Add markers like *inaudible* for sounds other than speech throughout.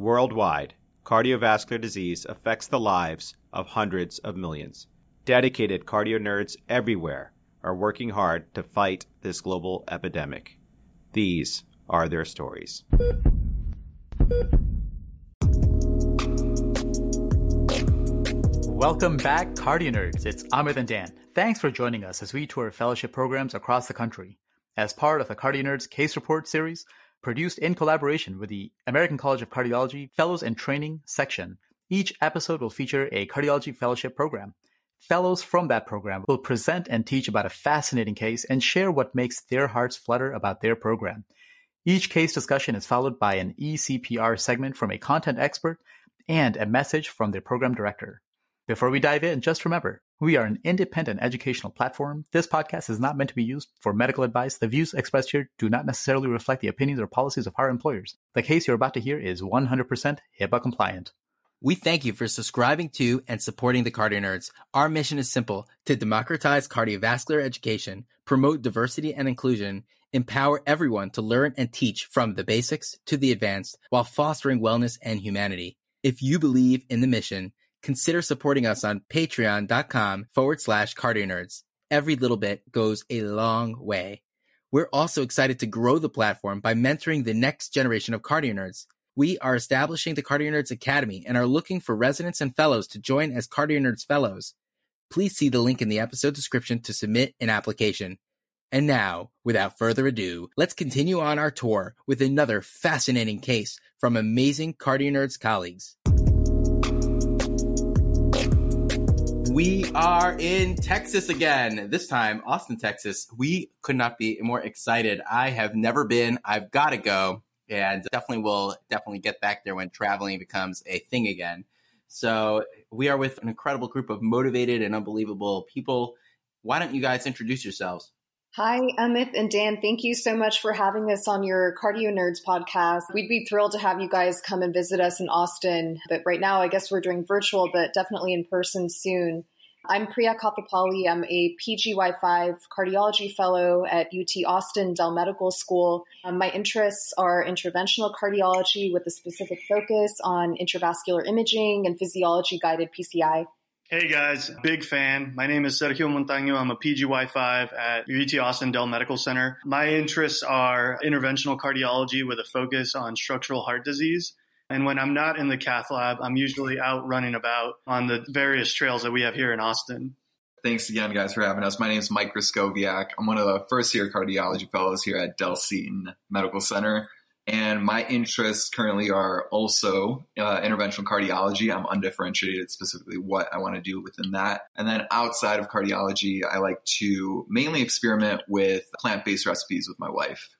Worldwide, cardiovascular disease affects the lives of hundreds of millions. Dedicated cardio nerds everywhere are working hard to fight this global epidemic. These are their stories. Welcome back, Cardio Nerds. It's Amit and Dan. Thanks for joining us as we tour fellowship programs across the country. As part of the Cardio Nerds Case Report series, produced in collaboration with the American College of Cardiology Fellows and Training section, each episode will feature a cardiology fellowship program. Fellows from that program will present and teach about a fascinating case and share what makes their hearts flutter about their program. Each case discussion is followed by an ECPR segment from a content expert and a message from the program director. Before we dive in, just remember, we are an independent educational platform. This podcast is not meant to be used for medical advice. The views expressed here do not necessarily reflect the opinions or policies of our employers. The case you're about to hear is 100% HIPAA compliant. We thank you for subscribing to and supporting the Cardio Nerds. Our mission is simple to democratize cardiovascular education, promote diversity and inclusion, empower everyone to learn and teach from the basics to the advanced while fostering wellness and humanity. If you believe in the mission, consider supporting us on patreon.com forward slash cardio nerds. Every little bit goes a long way. We're also excited to grow the platform by mentoring the next generation of cardio nerds. We are establishing the Cardio Nerds Academy and are looking for residents and fellows to join as Cardio Nerds Fellows. Please see the link in the episode description to submit an application. And now, without further ado, let's continue on our tour with another fascinating case from amazing Cardio Nerds colleagues. We are in Texas again. This time, Austin, Texas. We could not be more excited. I have never been. I've got to go and definitely will definitely get back there when traveling becomes a thing again. So we are with an incredible group of motivated and unbelievable people. Why don't you guys introduce yourselves? Hi, Amit and Dan. Thank you so much for having us on your Cardio Nerds podcast. We'd be thrilled to have you guys come and visit us in Austin. But right now, I guess we're doing virtual, but definitely in person soon. I'm Priya Kathapalli. I'm a PGY5 cardiology fellow at UT Austin Dell Medical School. Um, my interests are interventional cardiology with a specific focus on intravascular imaging and physiology guided PCI. Hey guys, big fan. My name is Sergio Montaño. I'm a PGY5 at UT Austin Dell Medical Center. My interests are interventional cardiology with a focus on structural heart disease. And when I'm not in the cath lab, I'm usually out running about on the various trails that we have here in Austin. Thanks again, guys, for having us. My name is Mike Raskoviak. I'm one of the first year cardiology fellows here at Dell Seton Medical Center. And my interests currently are also uh, interventional cardiology. I'm undifferentiated specifically what I want to do within that. And then outside of cardiology, I like to mainly experiment with plant based recipes with my wife.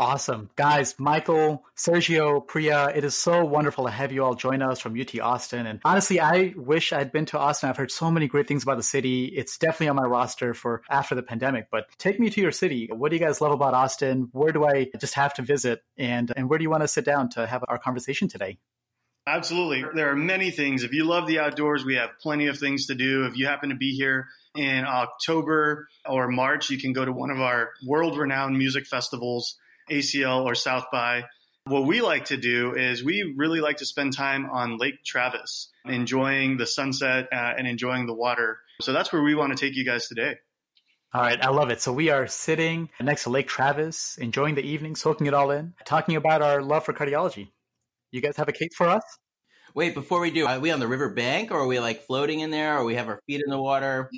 Awesome. Guys, Michael, Sergio, Priya, it is so wonderful to have you all join us from UT Austin. And honestly, I wish I'd been to Austin. I've heard so many great things about the city. It's definitely on my roster for after the pandemic. But take me to your city. What do you guys love about Austin? Where do I just have to visit? And, and where do you want to sit down to have our conversation today? Absolutely. There are many things. If you love the outdoors, we have plenty of things to do. If you happen to be here in October or March, you can go to one of our world renowned music festivals ACL or South by. What we like to do is we really like to spend time on Lake Travis, enjoying the sunset uh, and enjoying the water. So that's where we want to take you guys today. All right, I love it. So we are sitting next to Lake Travis, enjoying the evening, soaking it all in, talking about our love for cardiology. You guys have a case for us? Wait, before we do, are we on the river bank or are we like floating in there or we have our feet in the water?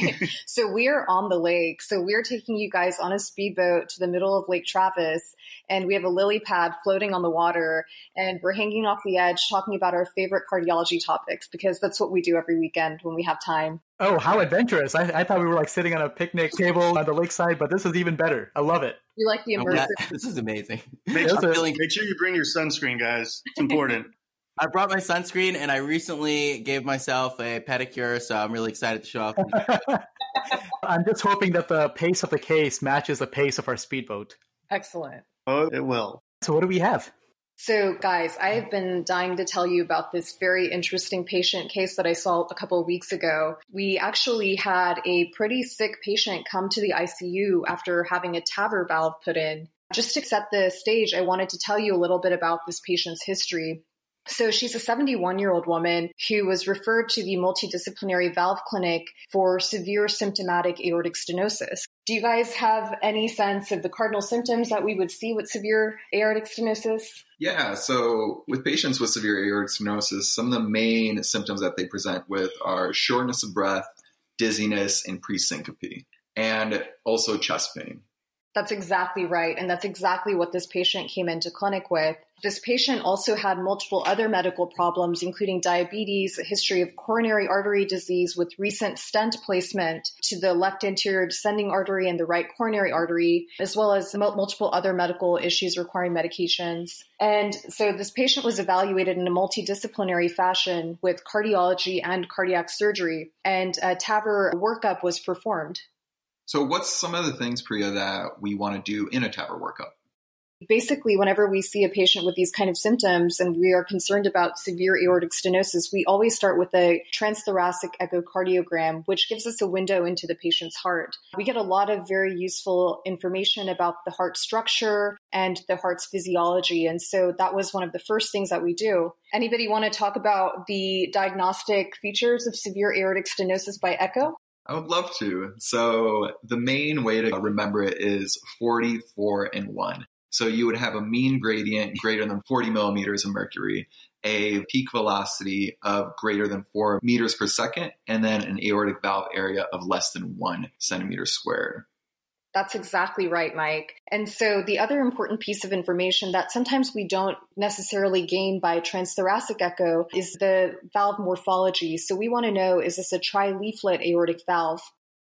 *laughs* so we're on the lake. So we're taking you guys on a speedboat to the middle of Lake Travis and we have a lily pad floating on the water and we're hanging off the edge talking about our favorite cardiology topics because that's what we do every weekend when we have time. Oh, how adventurous. I, I thought we were like sitting on a picnic table on the lakeside, but this is even better. I love it. You like the oh, immersive. *laughs* this is amazing. Make, sure, make sure you bring your sunscreen, guys. It's important. *laughs* I brought my sunscreen and I recently gave myself a pedicure, so I'm really excited to show off. *laughs* I'm just hoping that the pace of the case matches the pace of our speedboat. Excellent. Oh, it will. So, what do we have? So, guys, I have been dying to tell you about this very interesting patient case that I saw a couple of weeks ago. We actually had a pretty sick patient come to the ICU after having a TAVR valve put in. Just to set the stage, I wanted to tell you a little bit about this patient's history. So she's a 71 year old woman who was referred to the multidisciplinary valve clinic for severe symptomatic aortic stenosis. Do you guys have any sense of the cardinal symptoms that we would see with severe aortic stenosis? Yeah, so with patients with severe aortic stenosis, some of the main symptoms that they present with are shortness of breath, dizziness, and presyncope, and also chest pain. That's exactly right. And that's exactly what this patient came into clinic with. This patient also had multiple other medical problems, including diabetes, a history of coronary artery disease with recent stent placement to the left anterior descending artery and the right coronary artery, as well as multiple other medical issues requiring medications. And so this patient was evaluated in a multidisciplinary fashion with cardiology and cardiac surgery, and a TAVR workup was performed. So, what's some of the things, Priya, that we want to do in a TAVR workup? Basically, whenever we see a patient with these kind of symptoms and we are concerned about severe aortic stenosis, we always start with a transthoracic echocardiogram, which gives us a window into the patient's heart. We get a lot of very useful information about the heart structure and the heart's physiology. And so that was one of the first things that we do. Anybody want to talk about the diagnostic features of severe aortic stenosis by echo? I would love to. So the main way to remember it is 44 and 1. So you would have a mean gradient greater than 40 millimeters of mercury, a peak velocity of greater than 4 meters per second, and then an aortic valve area of less than 1 centimeter squared. That's exactly right, Mike. And so the other important piece of information that sometimes we don't necessarily gain by transthoracic echo is the valve morphology. So we want to know is this a tri-leaflet aortic valve?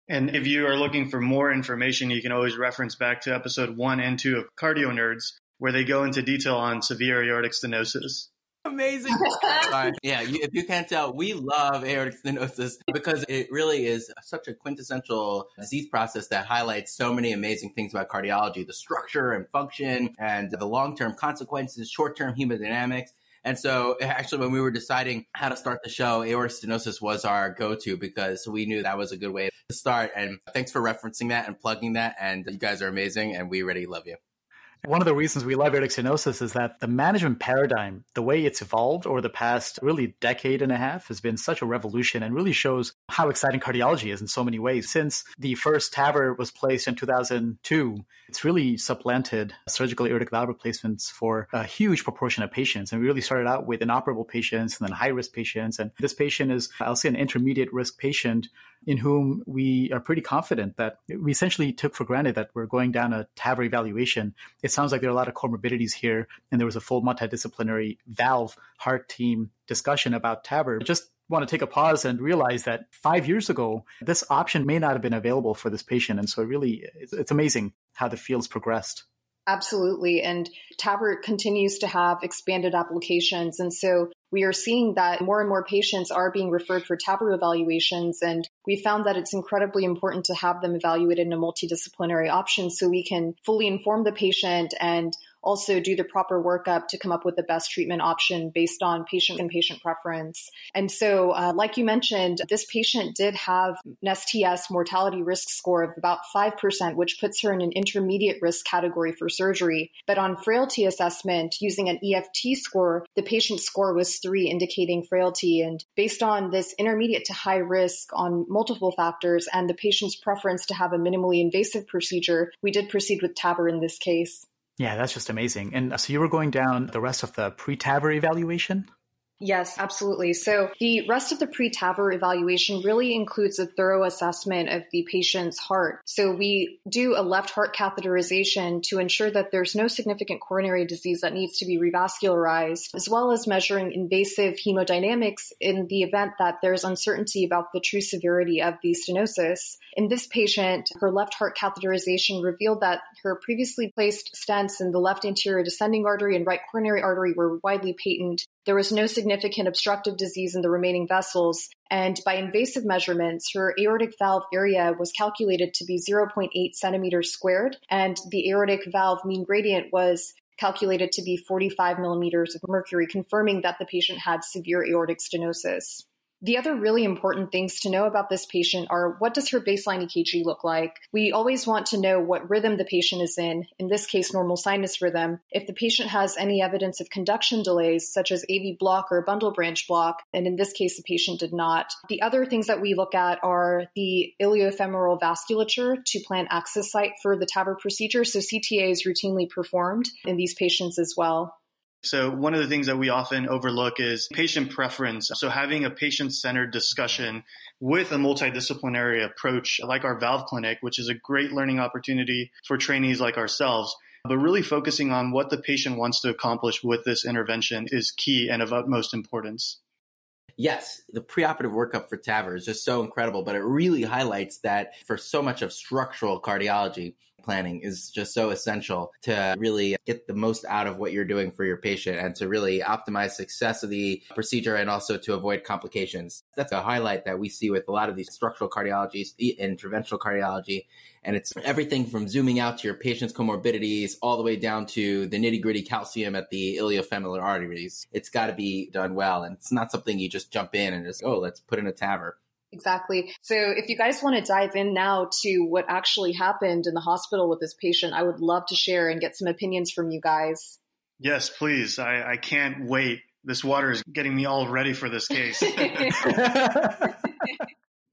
And if you are looking for more information, you can always reference back to episode one and two of Cardio Nerds, where they go into detail on severe aortic stenosis. Amazing. *laughs* yeah, if you can't tell, we love aortic stenosis because it really is such a quintessential disease process that highlights so many amazing things about cardiology the structure and function and the long term consequences, short term hemodynamics. And so, actually, when we were deciding how to start the show, aortic stenosis was our go to because we knew that was a good way to start. And thanks for referencing that and plugging that. And you guys are amazing, and we really love you. One of the reasons we love aortic stenosis is that the management paradigm, the way it's evolved over the past really decade and a half, has been such a revolution and really shows how exciting cardiology is in so many ways. Since the first TAVR was placed in 2002, it's really supplanted surgical aortic valve replacements for a huge proportion of patients. And we really started out with inoperable patients and then high risk patients. And this patient is, I'll say, an intermediate risk patient in whom we are pretty confident that we essentially took for granted that we're going down a TAVR evaluation. It sounds like there are a lot of comorbidities here, and there was a full multidisciplinary valve heart team discussion about TAVR. Just want to take a pause and realize that five years ago, this option may not have been available for this patient. And so, really, it's, it's amazing how the field's progressed. Absolutely. And TAVR continues to have expanded applications. And so we are seeing that more and more patients are being referred for TAVR evaluations. And we found that it's incredibly important to have them evaluated in a multidisciplinary option so we can fully inform the patient and also do the proper workup to come up with the best treatment option based on patient and patient preference. And so, uh, like you mentioned, this patient did have an STS mortality risk score of about 5%, which puts her in an intermediate risk category for surgery. But on frailty assessment, using an EFT score, the patient's score was three, indicating frailty. And based on this intermediate to high risk on multiple factors and the patient's preference to have a minimally invasive procedure, we did proceed with TAVR in this case. Yeah, that's just amazing. And uh, so you were going down the rest of the pre TAVR evaluation? Yes, absolutely. So the rest of the pre-TAVR evaluation really includes a thorough assessment of the patient's heart. So we do a left heart catheterization to ensure that there's no significant coronary disease that needs to be revascularized, as well as measuring invasive hemodynamics in the event that there's uncertainty about the true severity of the stenosis. In this patient, her left heart catheterization revealed that her previously placed stents in the left anterior descending artery and right coronary artery were widely patent. There was no significant obstructive disease in the remaining vessels. And by invasive measurements, her aortic valve area was calculated to be 0.8 centimeters squared, and the aortic valve mean gradient was calculated to be 45 millimeters of mercury, confirming that the patient had severe aortic stenosis. The other really important things to know about this patient are what does her baseline EKG look like? We always want to know what rhythm the patient is in, in this case, normal sinus rhythm. If the patient has any evidence of conduction delays, such as AV block or bundle branch block, and in this case, the patient did not. The other things that we look at are the iliofemoral vasculature to plan access site for the TAVR procedure. So CTA is routinely performed in these patients as well. So one of the things that we often overlook is patient preference. So having a patient-centered discussion with a multidisciplinary approach like our valve clinic, which is a great learning opportunity for trainees like ourselves, but really focusing on what the patient wants to accomplish with this intervention is key and of utmost importance. Yes, the preoperative workup for TAVR is just so incredible, but it really highlights that for so much of structural cardiology, planning is just so essential to really get the most out of what you're doing for your patient and to really optimize success of the procedure and also to avoid complications. That's a highlight that we see with a lot of these structural cardiologies, interventional cardiology. And it's everything from zooming out to your patient's comorbidities all the way down to the nitty gritty calcium at the iliofemoral arteries. It's got to be done well. And it's not something you just jump in and just, oh, let's put in a TAVR. Exactly. So if you guys want to dive in now to what actually happened in the hospital with this patient, I would love to share and get some opinions from you guys. Yes, please. I, I can't wait. This water is getting me all ready for this case. *laughs*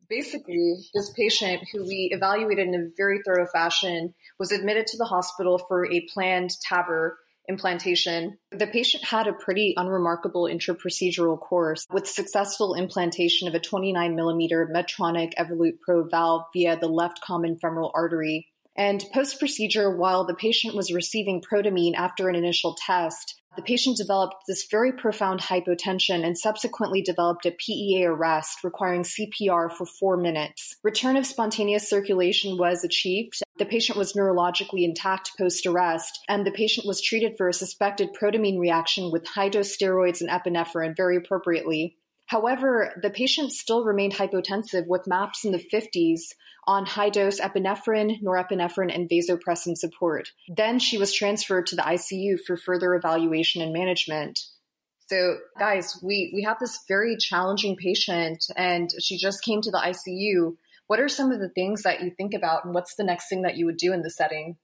Basically, this patient who we evaluated in a very thorough fashion was admitted to the hospital for a planned TAVR implantation. The patient had a pretty unremarkable intraprocedural course with successful implantation of a 29 millimeter Medtronic Evolut Pro valve via the left common femoral artery. And post procedure, while the patient was receiving protamine after an initial test, the patient developed this very profound hypotension and subsequently developed a PEA arrest requiring CPR for four minutes. Return of spontaneous circulation was achieved. The patient was neurologically intact post arrest, and the patient was treated for a suspected protamine reaction with high dose steroids and epinephrine very appropriately. However, the patient still remained hypotensive with MAPS in the 50s on high dose epinephrine, norepinephrine, and vasopressin support. Then she was transferred to the ICU for further evaluation and management. So, guys, we, we have this very challenging patient, and she just came to the ICU. What are some of the things that you think about, and what's the next thing that you would do in the setting?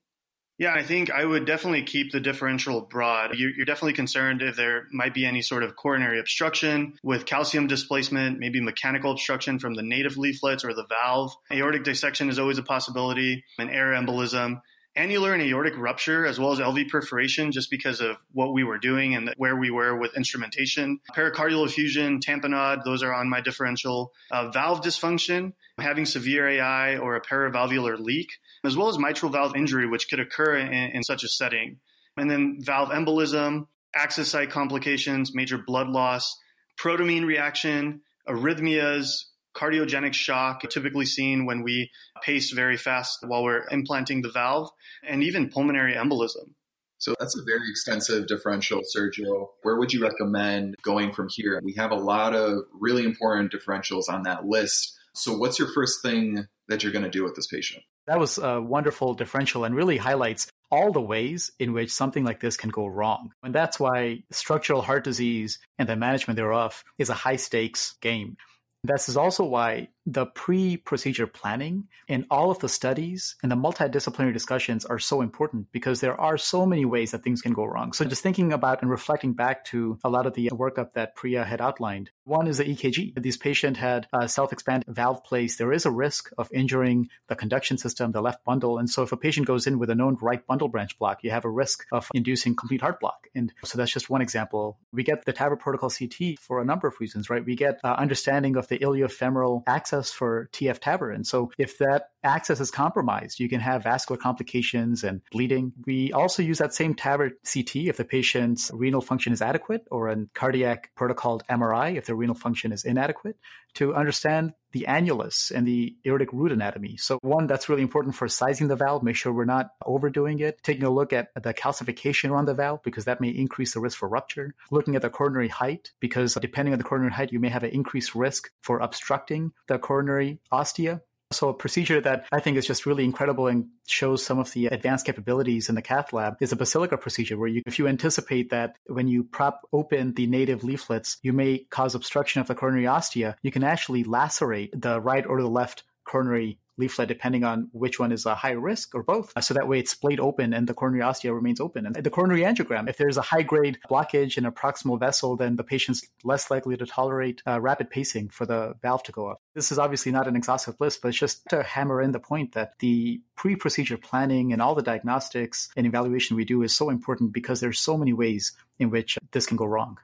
Yeah, I think I would definitely keep the differential broad. You're, definitely concerned if there might be any sort of coronary obstruction with calcium displacement, maybe mechanical obstruction from the native leaflets or the valve. Aortic dissection is always a possibility, an air embolism annular and aortic rupture as well as LV perforation just because of what we were doing and where we were with instrumentation. Pericardial effusion, tamponade, those are on my differential. Uh, valve dysfunction, having severe AI or a paravalvular leak, as well as mitral valve injury, which could occur in, in such a setting. And then valve embolism, access site complications, major blood loss, protamine reaction, arrhythmias, cardiogenic shock typically seen when we pace very fast while we're implanting the valve, and even pulmonary embolism. So that's a very extensive differential, Sergio. Where would you recommend going from here? We have a lot of really important differentials on that list. So what's your first thing that you're going to do with this patient? That was a wonderful differential and really highlights all the ways in which something like this can go wrong. And that's why structural heart disease and the management thereof is a high stakes game. This is also why the pre procedure planning and all of the studies and the multidisciplinary discussions are so important because there are so many ways that things can go wrong. So, just thinking about and reflecting back to a lot of the workup that Priya had outlined, one is the EKG. This patient had a self expand valve placed. There is a risk of injuring the conduction system, the left bundle. And so, if a patient goes in with a known right bundle branch block, you have a risk of inducing complete heart block. And so, that's just one example. We get the TAVR protocol CT for a number of reasons, right? We get uh, understanding of the iliofemoral access access for TF TAVR. And so if that access is compromised, you can have vascular complications and bleeding. We also use that same TAVR CT if the patient's renal function is adequate or a cardiac protocol MRI if the renal function is inadequate to understand the annulus and the aortic root anatomy. So one, that's really important for sizing the valve, make sure we're not overdoing it, taking a look at the calcification around the valve because that may increase the risk for rupture, looking at the coronary height because depending on the coronary height, you may have an increased risk for obstructing the coronary ostia So a procedure that I think is just really incredible and shows some of the advanced capabilities in the cath lab is a BASILICA procedure where you, if you anticipate that when you prop open the native leaflets, you may cause obstruction of the coronary ostia, you can actually lacerate the right or the left coronary leaflet depending on which one is a high risk or both. So that way it's splayed open and the coronary ostia remains open. And the coronary angiogram, if there's a high grade blockage in a proximal vessel, then the patient's less likely to tolerate uh, rapid pacing for the valve to go up. This is obviously not an exhaustive list, but it's just to hammer in the point that the pre procedure planning and all the diagnostics and evaluation we do is so important because there's so many ways in which this can go wrong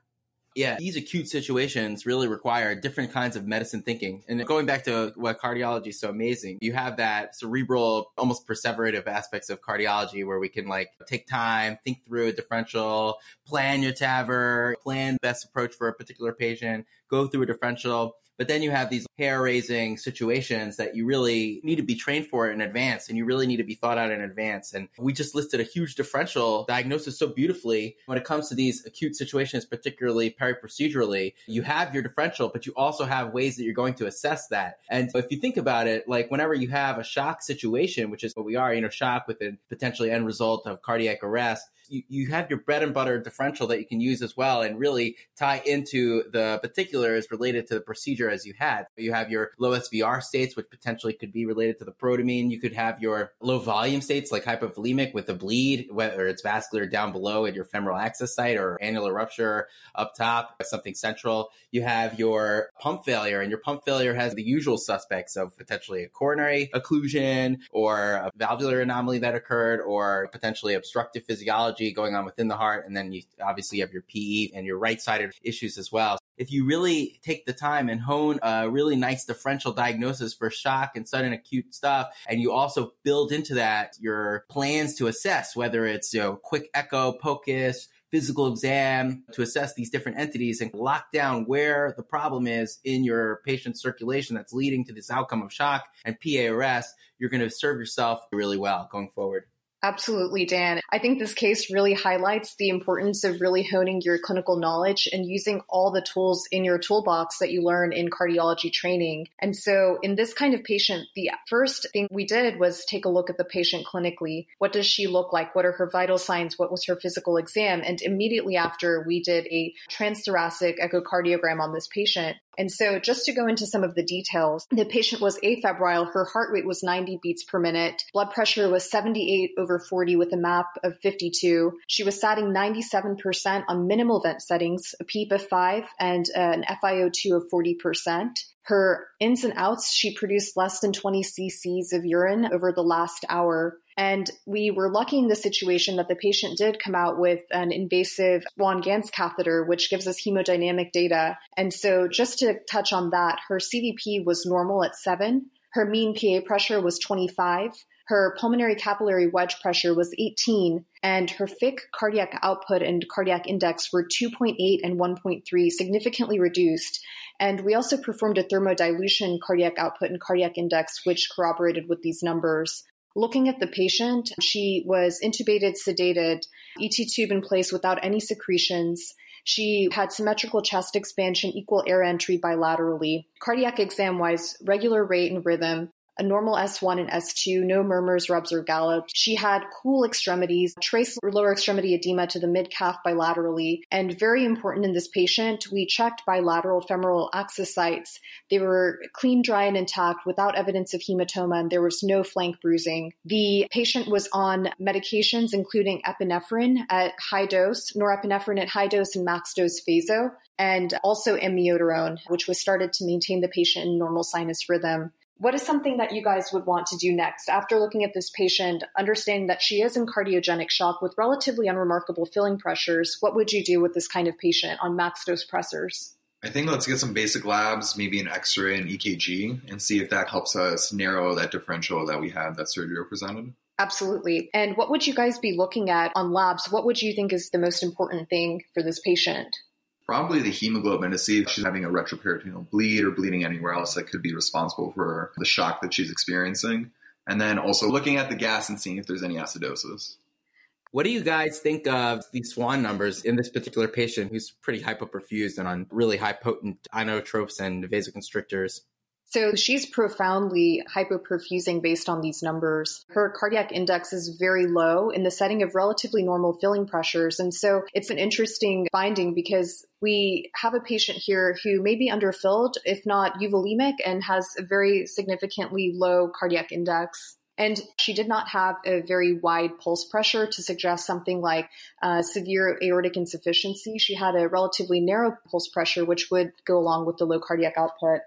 yeah, these acute situations really require different kinds of medicine thinking. And going back to what cardiology is so amazing, you have that cerebral, almost perseverative aspects of cardiology where we can like take time, think through a differential, plan your TAVR, plan best approach for a particular patient, go through a differential but then you have these hair raising situations that you really need to be trained for in advance and you really need to be thought out in advance. And we just listed a huge differential diagnosis so beautifully. When it comes to these acute situations, particularly peri-procedurally, you have your differential, but you also have ways that you're going to assess that. And if you think about it, like whenever you have a shock situation, which is what we are, you know, shock with a potentially end result of cardiac arrest, you, you have your bread and butter differential that you can use as well and really tie into the particulars related to the procedure as you had. You have your low SVR states, which potentially could be related to the protamine. You could have your low volume states like hypovolemic with the bleed, whether it's vascular down below at your femoral access site or annular rupture up top, something central. You have your pump failure, and your pump failure has the usual suspects of potentially a coronary occlusion or a valvular anomaly that occurred or potentially obstructive physiology going on within the heart. And then you obviously have your PE and your right sided issues as well. If you really take the time and hone a really nice differential diagnosis for shock and sudden acute stuff, and you also build into that your plans to assess whether it's, you know, quick echo, POCUS, physical exam to assess these different entities and lock down where the problem is in your patient's circulation that's leading to this outcome of shock and PEA arrest, you're going to serve yourself really well going forward. Absolutely, Dan. I think this case really highlights the importance of really honing your clinical knowledge and using all the tools in your toolbox that you learn in cardiology training. And so in this kind of patient, the first thing we did was take a look at the patient clinically. What does she look like? What are her vital signs? What was her physical exam? And immediately after we did a transthoracic echocardiogram on this patient. And so just to go into some of the details, the patient was afebrile. Her heart rate was 90 beats per minute. Blood pressure was 78 over 40 with a MAP of 52. She was satting 97% on minimal vent settings, a PEEP of 5 and uh, an FiO2 of 40%. Her ins and outs, she produced less than 20 cc's of urine over the last hour. And we were lucky in the situation that the patient did come out with an invasive Swan Ganz catheter, which gives us hemodynamic data. And so just to touch on that, her CVP was normal at seven. Her mean PA pressure was 25. Her pulmonary capillary wedge pressure was 18, and her Fick cardiac output and cardiac index were 2.8 and 1.3, significantly reduced. And we also performed a thermodilution cardiac output and cardiac index, which corroborated with these numbers. Looking at the patient, she was intubated, sedated, ET tube in place without any secretions. She had symmetrical chest expansion, equal air entry bilaterally. Cardiac exam wise, regular rate and rhythm, a normal S1 and S2, no murmurs, rubs, or gallops. She had cool extremities, trace lower extremity edema to the mid calf bilaterally. And very important in this patient, we checked bilateral femoral access sites. They were clean, dry, and intact without evidence of hematoma, and there was no flank bruising. The patient was on medications, including epinephrine at high dose, norepinephrine at high dose, and max dose vaso and also amiodarone, which was started to maintain the patient in normal sinus rhythm. What is something that you guys would want to do next after looking at this patient, understanding that she is in cardiogenic shock with relatively unremarkable filling pressures? What would you do with this kind of patient on max dose pressors? I think let's get some basic labs, maybe an X-ray and EKG, and see if that helps us narrow that differential that we had that Sergio presented. Absolutely. And what would you guys be looking at on labs? What would you think is the most important thing for this patient? Probably the hemoglobin to see if she's having a retroperitoneal bleed or bleeding anywhere else that could be responsible for the shock that she's experiencing. And then also looking at the gas and seeing if there's any acidosis. What do you guys think of these SWAN numbers in this particular patient who's pretty hypoperfused and on really high potent inotropes and vasoconstrictors? So she's profoundly hypoperfusing based on these numbers. Her cardiac index is very low in the setting of relatively normal filling pressures. And so it's an interesting finding because we have a patient here who may be underfilled, if not euvolemic, and has a very significantly low cardiac index. And she did not have a very wide pulse pressure to suggest something like uh, severe aortic insufficiency. She had a relatively narrow pulse pressure, which would go along with the low cardiac output.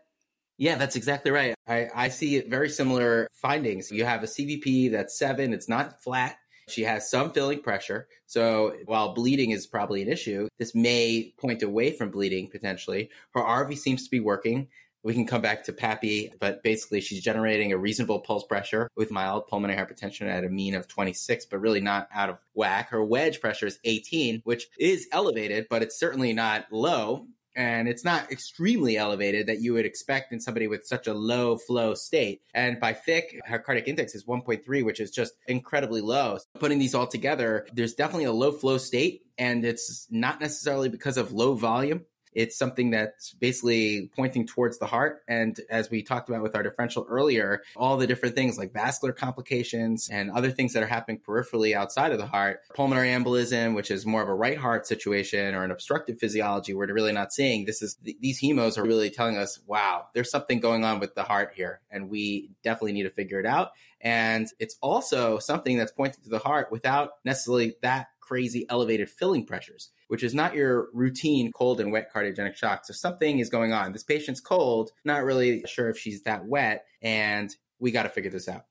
Yeah, that's exactly right. I, I see very similar findings. You have a CVP that's seven, it's not flat. She has some filling pressure. So while bleeding is probably an issue, this may point away from bleeding potentially. Her RV seems to be working. We can come back to PAPI, but basically she's generating a reasonable pulse pressure with mild pulmonary hypertension at a mean of 26, but really not out of whack. Her wedge pressure is 18, which is elevated, but it's certainly not low and it's not extremely elevated that you would expect in somebody with such a low flow state. And by Fick, her cardiac index is 1.3, which is just incredibly low. So putting these all together, there's definitely a low flow state, and it's not necessarily because of low volume. It's something that's basically pointing towards the heart. And as we talked about with our differential earlier, all the different things like vascular complications and other things that are happening peripherally outside of the heart, pulmonary embolism, which is more of a right heart situation or an obstructive physiology, we're really not seeing. This is these hemos are really telling us, wow, there's something going on with the heart here. And we definitely need to figure it out. And it's also something that's pointing to the heart without necessarily that crazy elevated filling pressures, which is not your routine cold and wet cardiogenic shock. So something is going on. This patient's cold, not really sure if she's that wet, and we got to figure this out.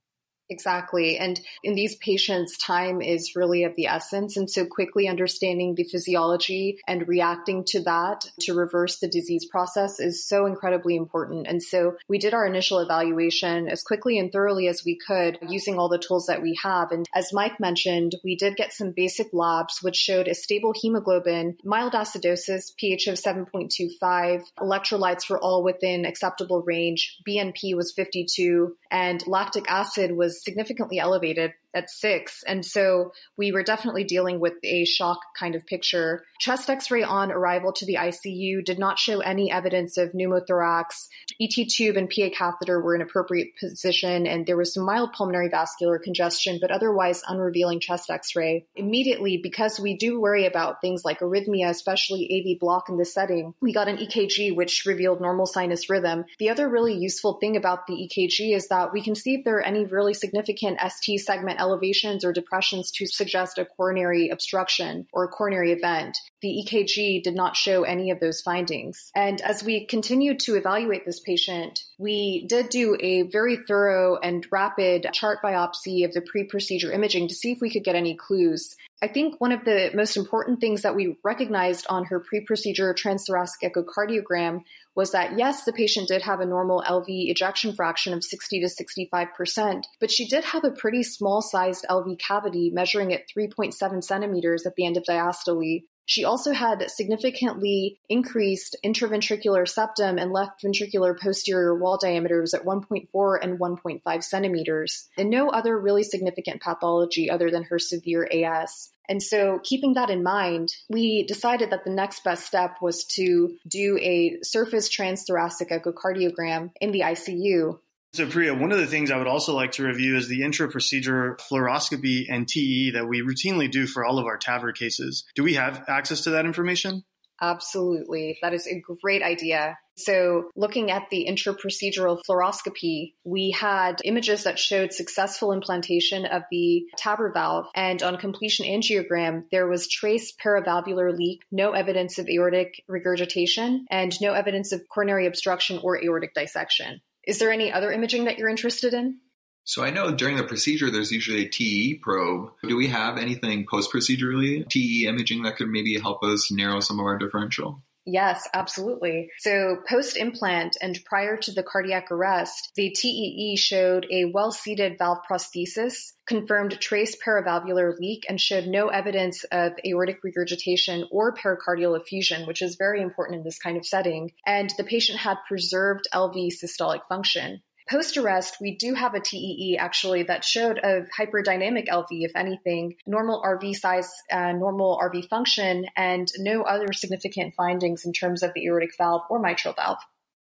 Exactly. And in these patients, time is really of the essence. And so quickly understanding the physiology and reacting to that to reverse the disease process is so incredibly important. And so we did our initial evaluation as quickly and thoroughly as we could using all the tools that we have. And as Mike mentioned, we did get some basic labs which showed a stable hemoglobin, mild acidosis, pH of 7.25, electrolytes were all within acceptable range, BNP was 52, and lactic acid was significantly elevated at six. And so we were definitely dealing with a shock kind of picture. Chest x ray on arrival to the ICU did not show any evidence of pneumothorax. ET tube and PA catheter were in appropriate position, and there was some mild pulmonary vascular congestion, but otherwise unrevealing chest x ray. Immediately, because we do worry about things like arrhythmia, especially AV block in this setting, we got an EKG which revealed normal sinus rhythm. The other really useful thing about the EKG is that we can see if there are any really significant ST segment elevations or depressions to suggest a coronary obstruction or a coronary event. The EKG did not show any of those findings. And as we continued to evaluate this patient, we did do a very thorough and rapid chart biopsy of the pre procedure imaging to see if we could get any clues. I think one of the most important things that we recognized on her pre procedure transthoracic echocardiogram was that yes, the patient did have a normal LV ejection fraction of 60 to 65%, but she did have a pretty small sized LV cavity measuring at 3.7 centimeters at the end of diastole. She also had significantly increased intraventricular septum and left ventricular posterior wall diameters at 1.4 and 1.5 centimeters, and no other really significant pathology other than her severe AS. And so, keeping that in mind, we decided that the next best step was to do a surface transthoracic echocardiogram in the ICU. So, Priya, one of the things I would also like to review is the intra-procedure fluoroscopy and TEE that we routinely do for all of our TAVR cases. Do we have access to that information? Absolutely. That is a great idea. So, looking at the intraprocedural fluoroscopy, we had images that showed successful implantation of the TAVR valve. And on completion angiogram, there was trace paravalvular leak, no evidence of aortic regurgitation, and no evidence of coronary obstruction or aortic dissection. Is there any other imaging that you're interested in? So I know during the procedure, there's usually a TEE probe. Do we have anything post-procedurally, TEE imaging that could maybe help us narrow some of our differential? Yes, absolutely. So post implant and prior to the cardiac arrest, the TEE showed a well seated valve prosthesis, confirmed trace paravalvular leak, and showed no evidence of aortic regurgitation or pericardial effusion, which is very important in this kind of setting. And the patient had preserved LV systolic function. Post arrest, we do have a TEE actually that showed a hyperdynamic LV, if anything, normal RV size, uh, normal RV function, and no other significant findings in terms of the aortic valve or mitral valve.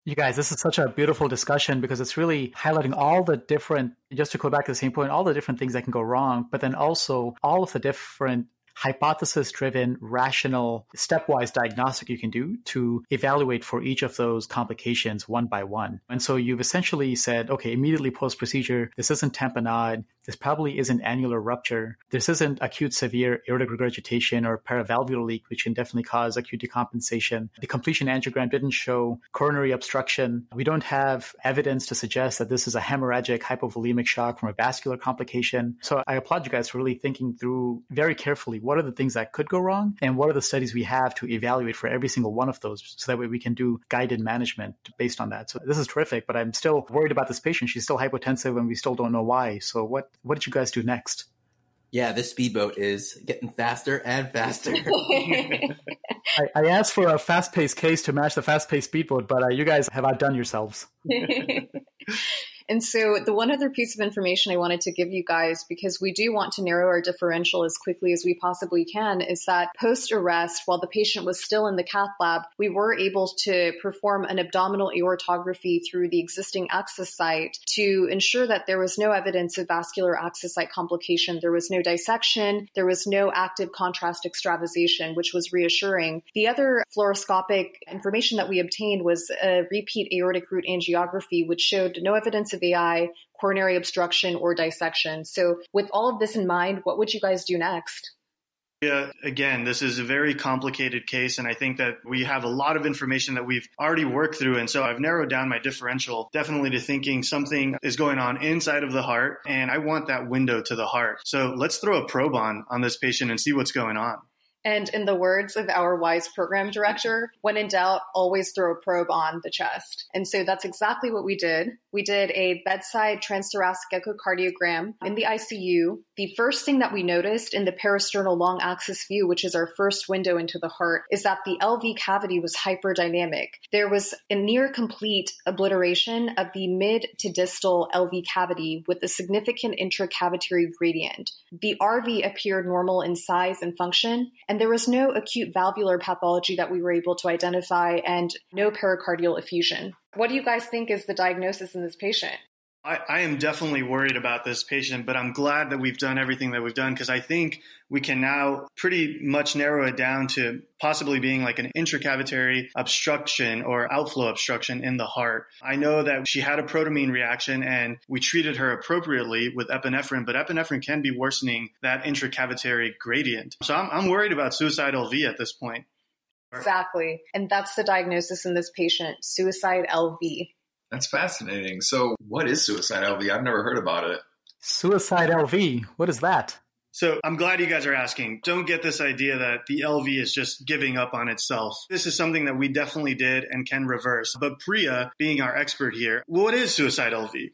You guys, this is such a beautiful discussion because it's really highlighting all the different, just to go back to the same point, all the different things that can go wrong, but then also all of the different hypothesis driven, rational, stepwise diagnostic you can do to evaluate for each of those complications one by one. And so you've essentially said, okay, immediately post procedure, this isn't tamponade, this probably isn't annular rupture. This isn't acute severe aortic regurgitation or paravalvular leak, which can definitely cause acute decompensation. The completion angiogram didn't show coronary obstruction. We don't have evidence to suggest that this is a hemorrhagic hypovolemic shock from a vascular complication. So I applaud you guys for really thinking through very carefully what are the things that could go wrong and what are the studies we have to evaluate for every single one of those so that way we can do guided management based on that. So this is terrific, but I'm still worried about this patient. She's still hypotensive and we still don't know why. So what what did you guys do next? Yeah, this speedboat is getting faster and faster. *laughs* *laughs* I, I, asked for a fast paced case to match the fast paced speedboat, but uh, you guys have outdone yourselves. *laughs* And so, the one other piece of information I wanted to give you guys, because we do want to narrow our differential as quickly as we possibly can, is that post arrest, while the patient was still in the cath lab, we were able to perform an abdominal aortography through the existing access site to ensure that there was no evidence of vascular access site complication. There was no dissection, there was no active contrast extravasation, which was reassuring. The other fluoroscopic information that we obtained was a repeat aortic root angiography, which showed no evidence of AI, coronary obstruction, or dissection. So, with all of this in mind, what would you guys do next? Yeah, again, this is a very complicated case, and I think that we have a lot of information that we've already worked through. And so I've narrowed down my differential definitely to thinking something is going on inside of the heart, and I want that window to the heart. So let's throw a probe on on this patient and see what's going on. And in the words of our wise program director, when in doubt, always throw a probe on the chest. And so that's exactly what we did. We did a bedside transthoracic echocardiogram in the ICU. The first thing that we noticed in the parasternal long axis view, which is our first window into the heart, is that the LV cavity was hyperdynamic. There was a near complete obliteration of the mid to distal LV cavity with a significant intracavitary gradient. The RV appeared normal in size and function and there was no acute valvular pathology that we were able to identify and no pericardial effusion. What do you guys think is the diagnosis in this patient? I, I, am definitely worried about this patient, but I'm glad that we've done everything that we've done because I think we can now pretty much narrow it down to possibly being like an intracavitary obstruction or outflow obstruction in the heart. I know that she had a protamine reaction and we treated her appropriately with epinephrine, but epinephrine can be worsening that intracavitary gradient. So I'm, I'm worried about suicide LV at this point. Exactly. And that's the diagnosis in this patient suicide LV. That's fascinating. So, what is suicide LV? I've never heard about it. Suicide LV. What is that? So I'm glad you guys are asking. Don't get this idea that the LV is just giving up on itself. This is something that we definitely did and can reverse. But Priya, being our expert here, what is suicide LV?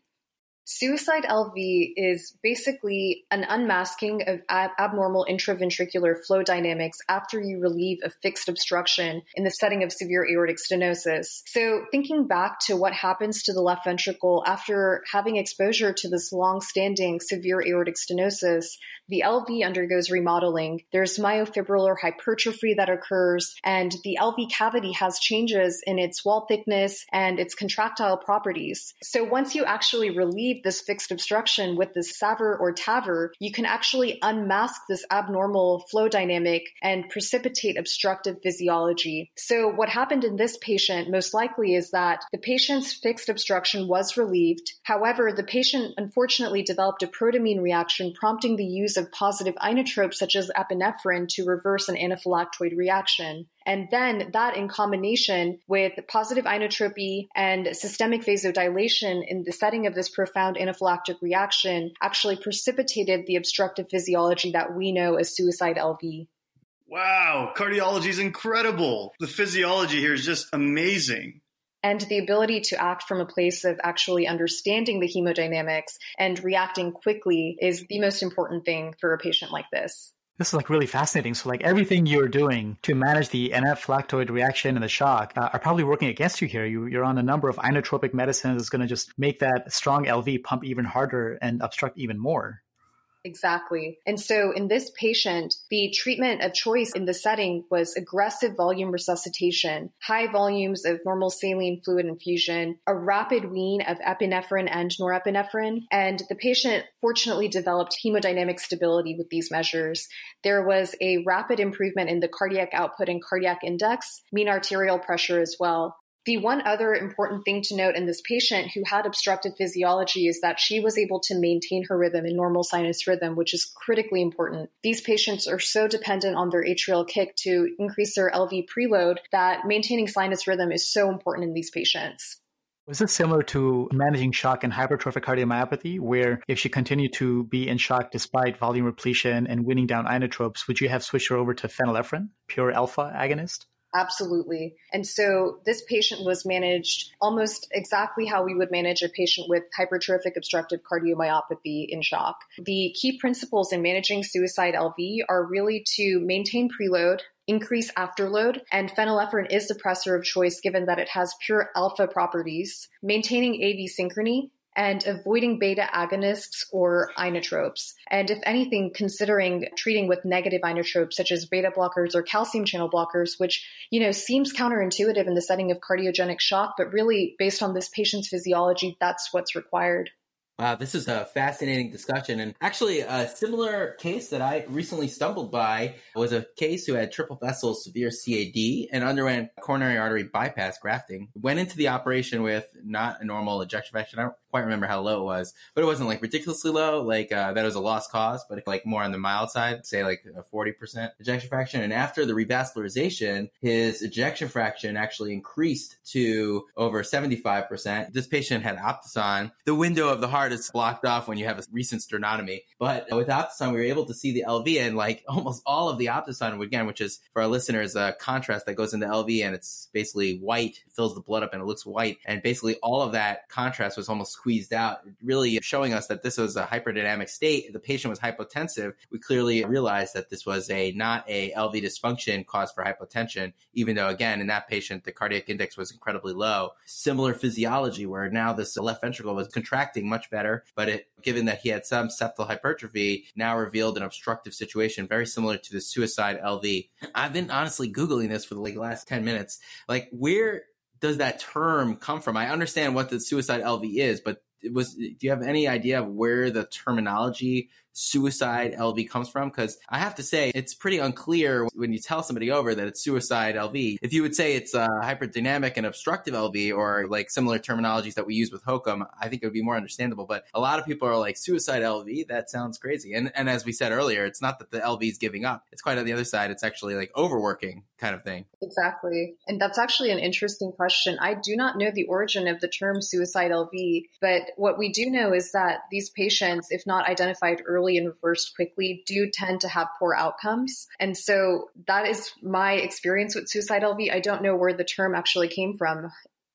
Suicide LV is basically an unmasking of ab- abnormal intraventricular flow dynamics after you relieve a fixed obstruction in the setting of severe aortic stenosis. So, thinking back to what happens to the left ventricle after having exposure to this long standing severe aortic stenosis, the LV undergoes remodeling. There's myofibrillar hypertrophy that occurs, and the LV cavity has changes in its wall thickness and its contractile properties. So, once you actually relieve this fixed obstruction with this SAVR or TAVR, you can actually unmask this abnormal flow dynamic and precipitate obstructive physiology. So what happened in this patient most likely is that the patient's fixed obstruction was relieved. However, the patient unfortunately developed a protamine reaction prompting the use of positive inotropes such as epinephrine to reverse an anaphylactoid reaction. And then that in combination with positive inotropy and systemic vasodilation in the setting of this profound anaphylactic reaction actually precipitated the obstructive physiology that we know as suicide LV. Wow, cardiology is incredible. The physiology here is just amazing and the ability to act from a place of actually understanding the hemodynamics and reacting quickly is the most important thing for a patient like this. This is like really fascinating. So like everything you're doing to manage the anaphylactoid reaction and the shock uh, are probably working against you here. You, you're on a number of inotropic medicines that's going to just make that strong LV pump even harder and obstruct even more. Exactly. And so in this patient, the treatment of choice in the setting was aggressive volume resuscitation, high volumes of normal saline fluid infusion, a rapid wean of epinephrine and norepinephrine. And the patient fortunately developed hemodynamic stability with these measures. There was a rapid improvement in the cardiac output and cardiac index, mean arterial pressure as well. The one other important thing to note in this patient who had obstructive physiology is that she was able to maintain her rhythm in normal sinus rhythm, which is critically important. These patients are so dependent on their atrial kick to increase their LV preload that maintaining sinus rhythm is so important in these patients. Was this similar to managing shock and hypertrophic cardiomyopathy, where if she continued to be in shock despite volume repletion and winning down inotropes, would you have switched her over to phenylephrine, pure alpha agonist? Absolutely. And so this patient was managed almost exactly how we would manage a patient with hypertrophic obstructive cardiomyopathy in shock. The key principles in managing suicide LV are really to maintain preload, increase afterload, and phenylephrine is the pressor of choice given that it has pure alpha properties, maintaining AV synchrony, and avoiding beta agonists or inotropes. And if anything, considering treating with negative inotropes such as beta blockers or calcium channel blockers, which, you know, seems counterintuitive in the setting of cardiogenic shock, but really based on this patient's physiology, that's what's required. Wow, this is a fascinating discussion. And actually, a similar case that I recently stumbled by was a case who had triple vessel severe CAD and underwent coronary artery bypass grafting. Went into the operation with not a normal ejection fraction. I don't quite remember how low it was, but it wasn't like ridiculously low, like uh, that was a lost cause, but like more on the mild side, say like a 40% ejection fraction. And after the revascularization, his ejection fraction actually increased to over 75%. This patient had Optison. The window of the heart is blocked off when you have a recent sternotomy, but with Optison, we were able to see the LV and like *laughs* almost all of the Optison, again, which is for our listeners, a contrast that goes into LV and it's basically white, fills the blood up and it looks white. And basically all of that contrast was almost squeezed out, really showing us that this was a hyperdynamic state. The patient was hypotensive. We clearly realized that this was a not a LV dysfunction caused for hypotension, even though again in that patient the cardiac index was incredibly low. Similar physiology where now this left ventricle was contracting much better, but it given that he had some septal hypertrophy, now revealed an obstructive situation very similar to the suicide LV. I've been honestly googling this for the like last 10 minutes. Like where does that term come from? I understand what the suicide LV is, but it was do you have any idea of where the terminology suicide LV comes from? Because I have to say, it's pretty unclear when you tell somebody over that it's suicide LV. If you would say it's a hyperdynamic and obstructive LV or like similar terminologies that we use with HOCM, I think it would be more understandable. But a lot of people are like, suicide LV, that sounds crazy. And, and as we said earlier, it's not that the LV is giving up. It's quite on the other side. It's actually like overworking kind of thing. Exactly. And that's actually an interesting question. I do not know the origin of the term suicide LV, but what we do know is that these patients, if not identified early, and reversed quickly do tend to have poor outcomes. And so that is my experience with suicide LV. I don't know where the term actually came from.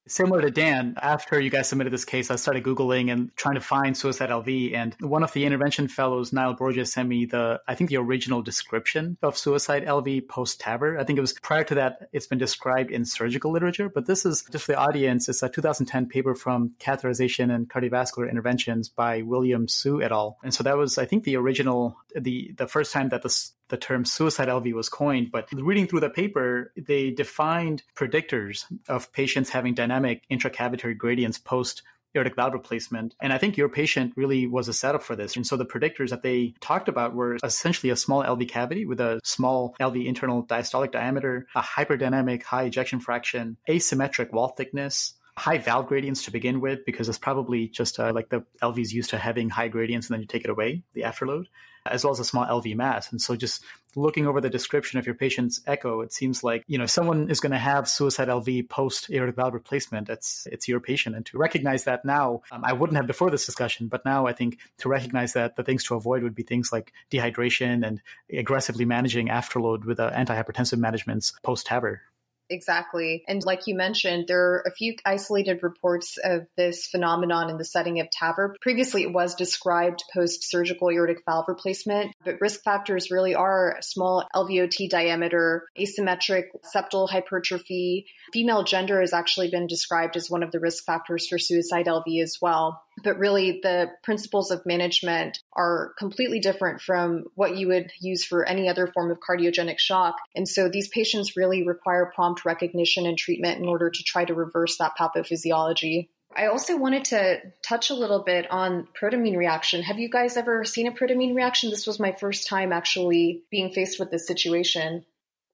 Similar to Dan, after you guys submitted this case, I started Googling and trying to find suicide LV. And one of the intervention fellows, Niall Borges, sent me the, I think the original description of suicide LV post TAVR. I think it was prior to that, it's been described in surgical literature, but this is just for the audience. It's a 2010 paper from Catheterization and Cardiovascular Interventions by William Suh et al. And so that was, I think, the original, the, the first time that this the term suicide LV was coined, but reading through the paper, they defined predictors of patients having dynamic intracavitary gradients post aortic valve replacement. And I think your patient really was a setup for this. And so the predictors that they talked about were essentially a small LV cavity with a small LV internal diastolic diameter, a hyperdynamic high ejection fraction, asymmetric wall thickness, high valve gradients to begin with, because it's probably just uh, like the LV is used to having high gradients and then you take it away, the afterload as well as a small LV mass. And so just looking over the description of your patient's echo, it seems like, you know, someone is going to have suicide LV post aortic valve replacement. It's, it's your patient. And to recognize that now, um, I wouldn't have before this discussion, but now I think to recognize that the things to avoid would be things like dehydration and aggressively managing afterload with uh, antihypertensive managements post TAVR. Exactly. And like you mentioned, there are a few isolated reports of this phenomenon in the setting of TAVR. Previously, it was described post surgical aortic valve replacement, but risk factors really are small LVOT diameter, asymmetric septal hypertrophy. Female gender has actually been described as one of the risk factors for suicide LV as well. But really the principles of management are completely different from what you would use for any other form of cardiogenic shock. And so these patients really require prompt recognition and treatment in order to try to reverse that pathophysiology. I also wanted to touch a little bit on protamine reaction. Have you guys ever seen a protamine reaction? This was my first time actually being faced with this situation.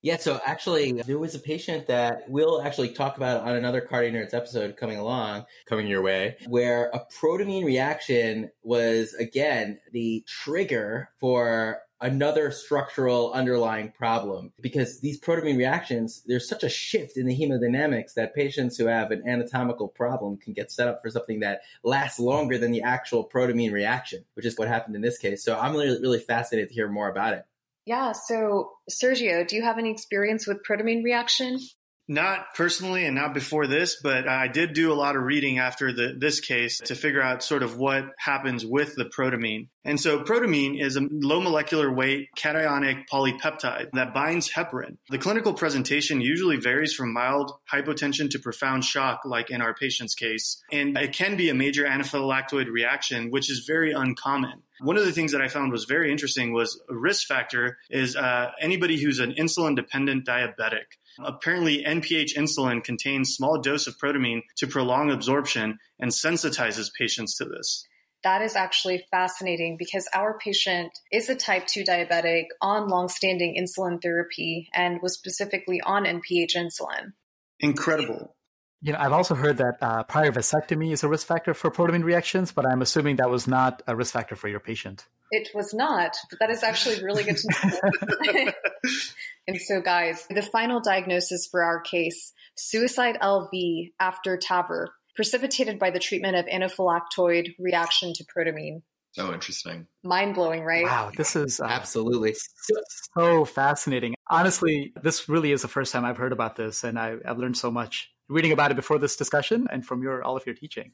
Yeah, so actually, there was a patient that we'll actually talk about on another Cardio Nerds episode coming along, coming your way, where a protamine reaction was, again, the trigger for another structural underlying problem. Because these protamine reactions there's such a shift in the hemodynamics that patients who have an anatomical problem can get set up for something that lasts longer than the actual protamine reaction which is what happened in this case. So i'm really, really fascinated to hear more about it yeah. So, Sergio, do you have any experience with protamine reaction? Not personally and not before this, but I did do a lot of reading after the, this case to figure out sort of what happens with the protamine. And so protamine is a low molecular weight cationic polypeptide that binds heparin. The clinical presentation usually varies from mild hypotension to profound shock, like in our patient's case. And it can be a major anaphylactoid reaction, which is very uncommon. One of the things that I found was very interesting was a risk factor is uh, anybody who's an insulin dependent diabetic. Apparently, NPH insulin contains small dose of protamine to prolong absorption and sensitizes patients to this. That is actually fascinating because our patient is a type 2 diabetic on long-standing insulin therapy and was specifically on NPH insulin. Incredible. You know, I've also heard that uh, prior vasectomy is a risk factor for protamine reactions, but I'm assuming that was not a risk factor for your patient. It was not, but that is actually really good to know. *laughs* and so, guys, the final diagnosis for our case suicide LV after TAVR, precipitated by the treatment of anaphylactoid reaction to protamine. So interesting. Mind blowing, right? Wow, this is uh, absolutely so, so, fascinating. Honestly, this really is the first time I've heard about this, and I, I've learned so much reading about it before this discussion and from your all of your teaching.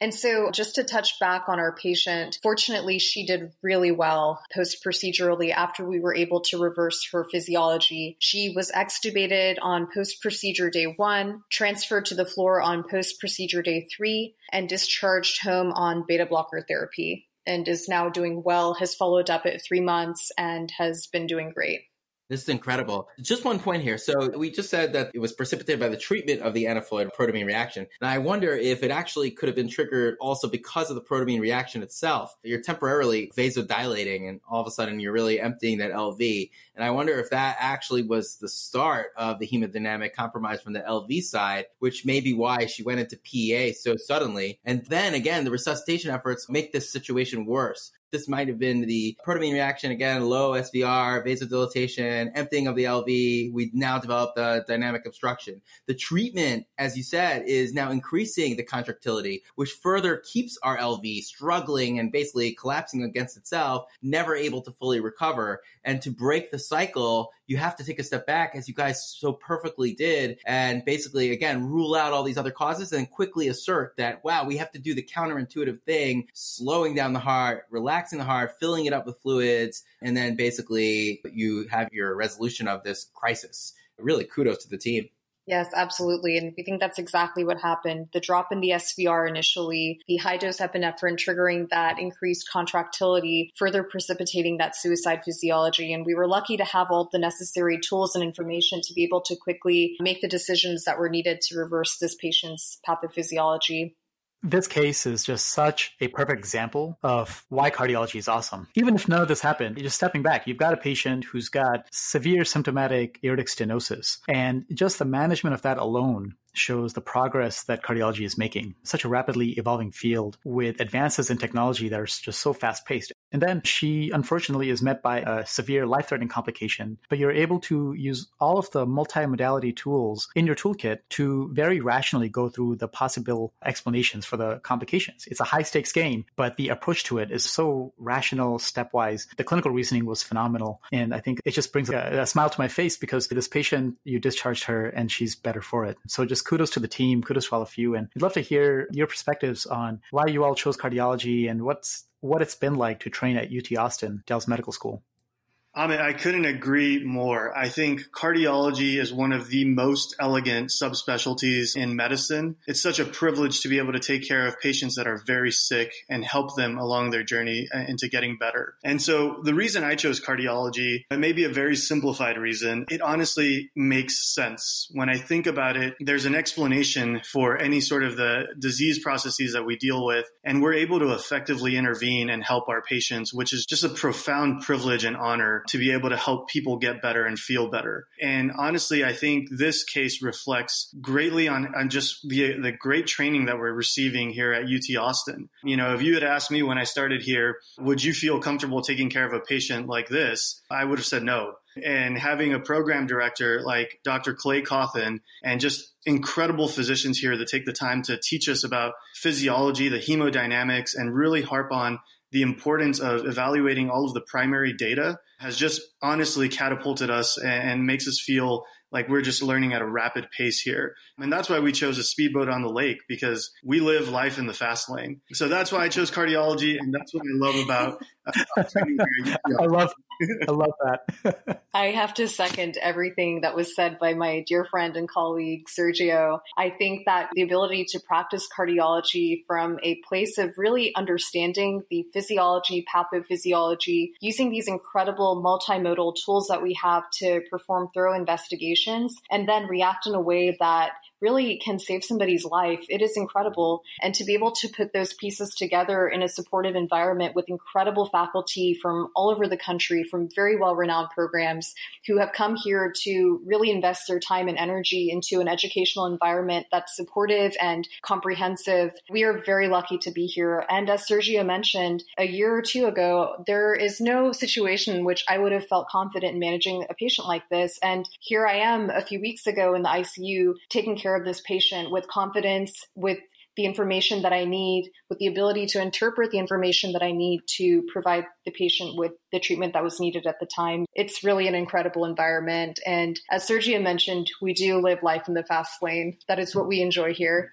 And so, just to touch back on our patient, fortunately, she did really well post procedurally after we were able to reverse her physiology. She was extubated on post procedure day one, transferred to the floor on post procedure day three, and discharged home on beta blocker therapy and is now doing well, has followed up at three months, and has been doing great. This is incredible. Just one point here. So we just said that it was precipitated by the treatment of the anaphylactoid protamine reaction. And I wonder if it actually could have been triggered also because of the protamine reaction itself. You're temporarily vasodilating and all of a sudden you're really emptying that LV. And I wonder if that actually was the start of the hemodynamic compromise from the LV side, which may be why she went into PEA so suddenly. And then again, the resuscitation efforts make this situation worse. This might have been the protamine reaction again, low SVR, vasodilatation, emptying of the LV. We now develop the dynamic obstruction. The treatment, as you said, is now increasing the contractility, which further keeps our LV struggling and basically collapsing against itself, never able to fully recover. And to break the cycle, you have to take a step back, as you guys so perfectly did, and basically, again, rule out all these other causes and quickly assert that, wow, we have to do the counterintuitive thing, slowing down the heart, relaxing the heart, filling it up with fluids, and then basically you have your resolution of this crisis. Really, kudos to the team. Yes, absolutely. And we think that's exactly what happened. The drop in the SVR initially, the high dose epinephrine triggering that increased contractility, further precipitating that suicide physiology. And we were lucky to have all the necessary tools and information to be able to quickly make the decisions that were needed to reverse this patient's pathophysiology. This case is just such a perfect example of why cardiology is awesome. Even if none of this happened, just stepping back, you've got a patient who's got severe symptomatic aortic stenosis. And just the management of that alone shows the progress that cardiology is making. Such a rapidly evolving field with advances in technology that are just so fast paced. And then she unfortunately is met by a severe life threatening complication, but you're able to use all of the multimodality tools in your toolkit to very rationally go through the possible explanations for the complications. It's a high stakes game, but the approach to it is so rational, stepwise. The clinical reasoning was phenomenal. And I think it just brings a, a smile to my face because this patient, you discharged her and she's better for it. So just kudos to the team, kudos to all of you. And I'd love to hear your perspectives on why you all chose cardiology and what's what it's been like to train at UT Austin, Dell's Medical School. I mean, I couldn't agree more. I think cardiology is one of the most elegant subspecialties in medicine. It's such a privilege to be able to take care of patients that are very sick and help them along their journey uh, into getting better. And so the reason I chose cardiology, it may be a very simplified reason. It honestly makes sense. When I think about it, there's an explanation for any sort of the disease processes that we deal with, and we're able to effectively intervene and help our patients, which is just a profound privilege and honor to be able to help people get better and feel better. And honestly, I think this case reflects greatly on, on just the, the great training that we're receiving here at UT Austin. You know, if you had asked me when I started here, would you feel comfortable taking care of a patient like this? I would have said no. And having a program director like Dr. Clay Cawthon and just incredible physicians here that take the time to teach us about physiology, the hemodynamics, and really harp on the importance of evaluating all of the primary data has just honestly catapulted us and makes us feel like we're just learning at a rapid pace here. And that's why we chose a speedboat on the lake because we live life in the fast lane. So that's why I chose cardiology. And that's what I love about. *laughs* I love I love that. *laughs* I have to second everything that was said by my dear friend and colleague, Sergio. I think that the ability to practice cardiology from a place of really understanding the physiology, pathophysiology, using these incredible multimodal tools that we have to perform thorough investigations, and then react in a way that really can save somebody's life. It is incredible. And to be able to put those pieces together in a supportive environment with incredible faculty from all over the country, from very well renowned programs who have come here to really invest their time and energy into an educational environment that's supportive and comprehensive. We are very lucky to be here. And as Sergio mentioned, a year or two ago, there is no situation in which I would have felt confident in managing a patient like this. And here I am a few weeks ago in the ICU taking care of this patient with confidence, with the information that I need, with the ability to interpret the information that I need to provide the patient with the treatment that was needed at the time. It's really an incredible environment. And as Sergio mentioned, we do live life in the fast lane. That is what we enjoy here.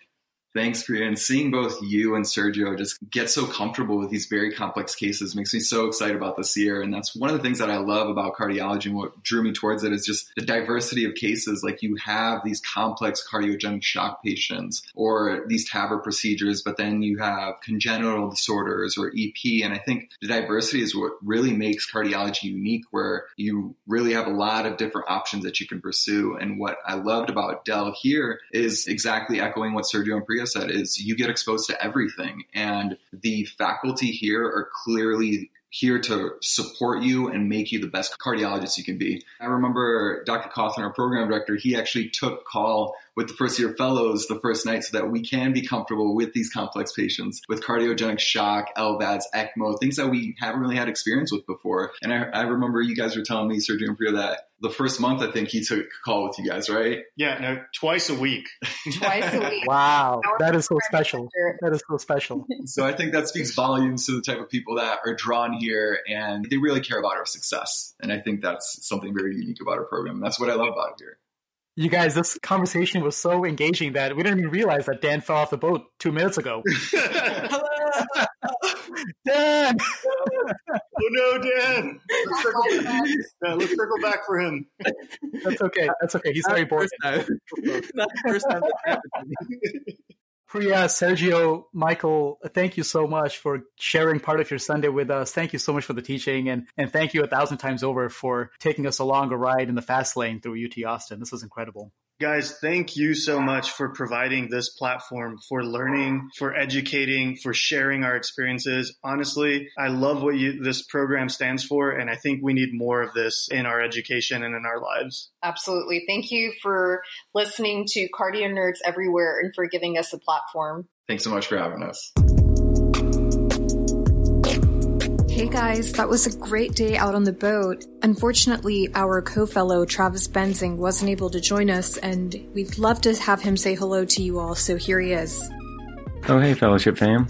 Thanks, Priya. And seeing both you and Sergio just get so comfortable with these very complex cases makes me so excited about this year. And that's one of the things that I love about cardiology and what drew me towards it is just the diversity of cases. Like you have these complex cardiogenic shock patients or these TAVR procedures, but then you have congenital disorders or EP. And I think the diversity is what really makes cardiology unique, where you really have a lot of different options that you can pursue. And what I loved about Dell here is exactly echoing what Sergio and Priya said is you get exposed to everything. And the faculty here are clearly here to support you and make you the best cardiologist you can be. I remember Dr. Cawthon, our program director, he actually took call with the first year fellows the first night so that we can be comfortable with these complex patients with cardiogenic shock, LVADs, ECMO, things that we haven't really had experience with before. And I, I remember you guys were telling me, Sergio and Priya, that the first month, I think he took a call with you guys, right? Yeah, no, twice a week. *laughs* *laughs* Twice a week. Wow, that is so special. That is so special. *laughs* so I think that speaks volumes to the type of people that are drawn here and they really care about our success. And I think that's something very unique about our program. And that's what I love about it here. You guys, this conversation was so engaging that we didn't even realize that Dan fell off the boat two minutes ago. *laughs* Dan! oh no, Dan! Let's circle, back. let's circle back for him. That's okay. That's okay. He's very bored. *laughs* Not the first time. *laughs* Priya, Sergio, Michael, thank you so much for sharing part of your Sunday with us. Thank you so much for the teaching, and, and thank you a thousand times over for taking us along a ride in the fast lane through UT Austin. This was incredible. Guys, thank you so much for providing this platform for learning, for educating, for sharing our experiences. Honestly, I love what you, this program stands for, and I think we need more of this in our education and in our lives. Absolutely. Thank you for listening to Cardio Nerds Everywhere and for giving us a platform. Thanks so much for having us. Hey guys, that was a great day out on the boat. Unfortunately, our co-fellow Travis Benzing wasn't able to join us, and we'd love to have him say hello to you all, so here he is. Oh hey Fellowship fam.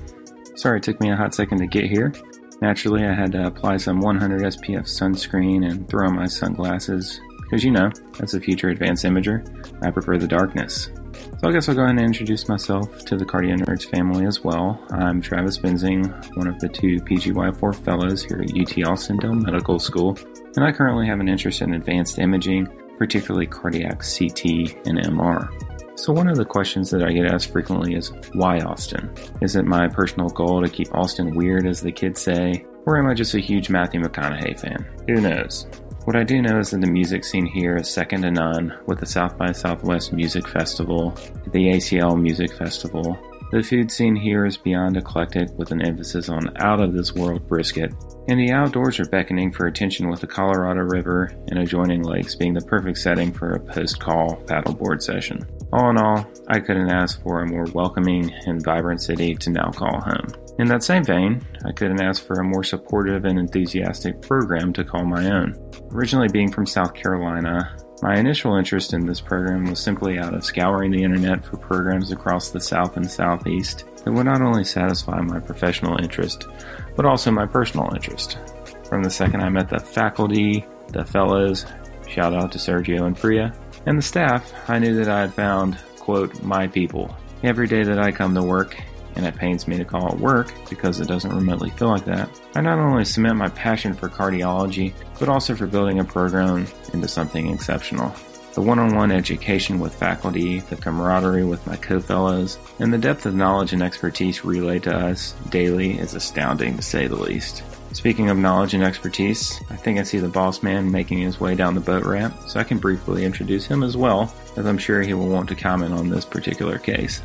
Sorry it took me a hot second to get here. Naturally, I had to apply some 100 SPF sunscreen and throw on my sunglasses, because you know, as a future advanced imager, I prefer the darkness. So I guess I'll go ahead and introduce myself to the Cardio Nerds family as well. I'm Travis Benzing, one of the two PGY4 fellows here at UT Austin Dell Medical School, and I currently have an interest in advanced imaging, particularly cardiac CT and MR. So, one of the questions that I get asked frequently is why Austin? Is it my personal goal to keep Austin weird, as the kids say, or am I just a huge Matthew McConaughey fan? Who knows? What I do know is that the music scene here is second to none with the South by Southwest Music Festival, the ACL Music Festival. The food scene here is beyond eclectic with an emphasis on out of this world brisket, and the outdoors are beckoning for attention with the Colorado River and adjoining lakes being the perfect setting for a post call paddleboard session. All in all, I couldn't ask for a more welcoming and vibrant city to now call home. In that same vein, I couldn't ask for a more supportive and enthusiastic program to call my own. Originally being from South Carolina, my initial interest in this program was simply out of scouring the internet for programs across the South and Southeast that would not only satisfy my professional interest, but also my personal interest. From the second I met the faculty, the fellows, shout out to Sergio and Priya, and the staff, I knew that I had found, quote, my people. Every day that I come to work, and it pains me to call it work because it doesn't remotely feel like that. I not only cement my passion for cardiology, but also for building a program into something exceptional. The one on one education with faculty, the camaraderie with my co fellows, and the depth of knowledge and expertise relayed to us daily is astounding to say the least. Speaking of knowledge and expertise, I think I see the boss man making his way down the boat ramp, so I can briefly introduce him as well, as I'm sure he will want to comment on this particular case.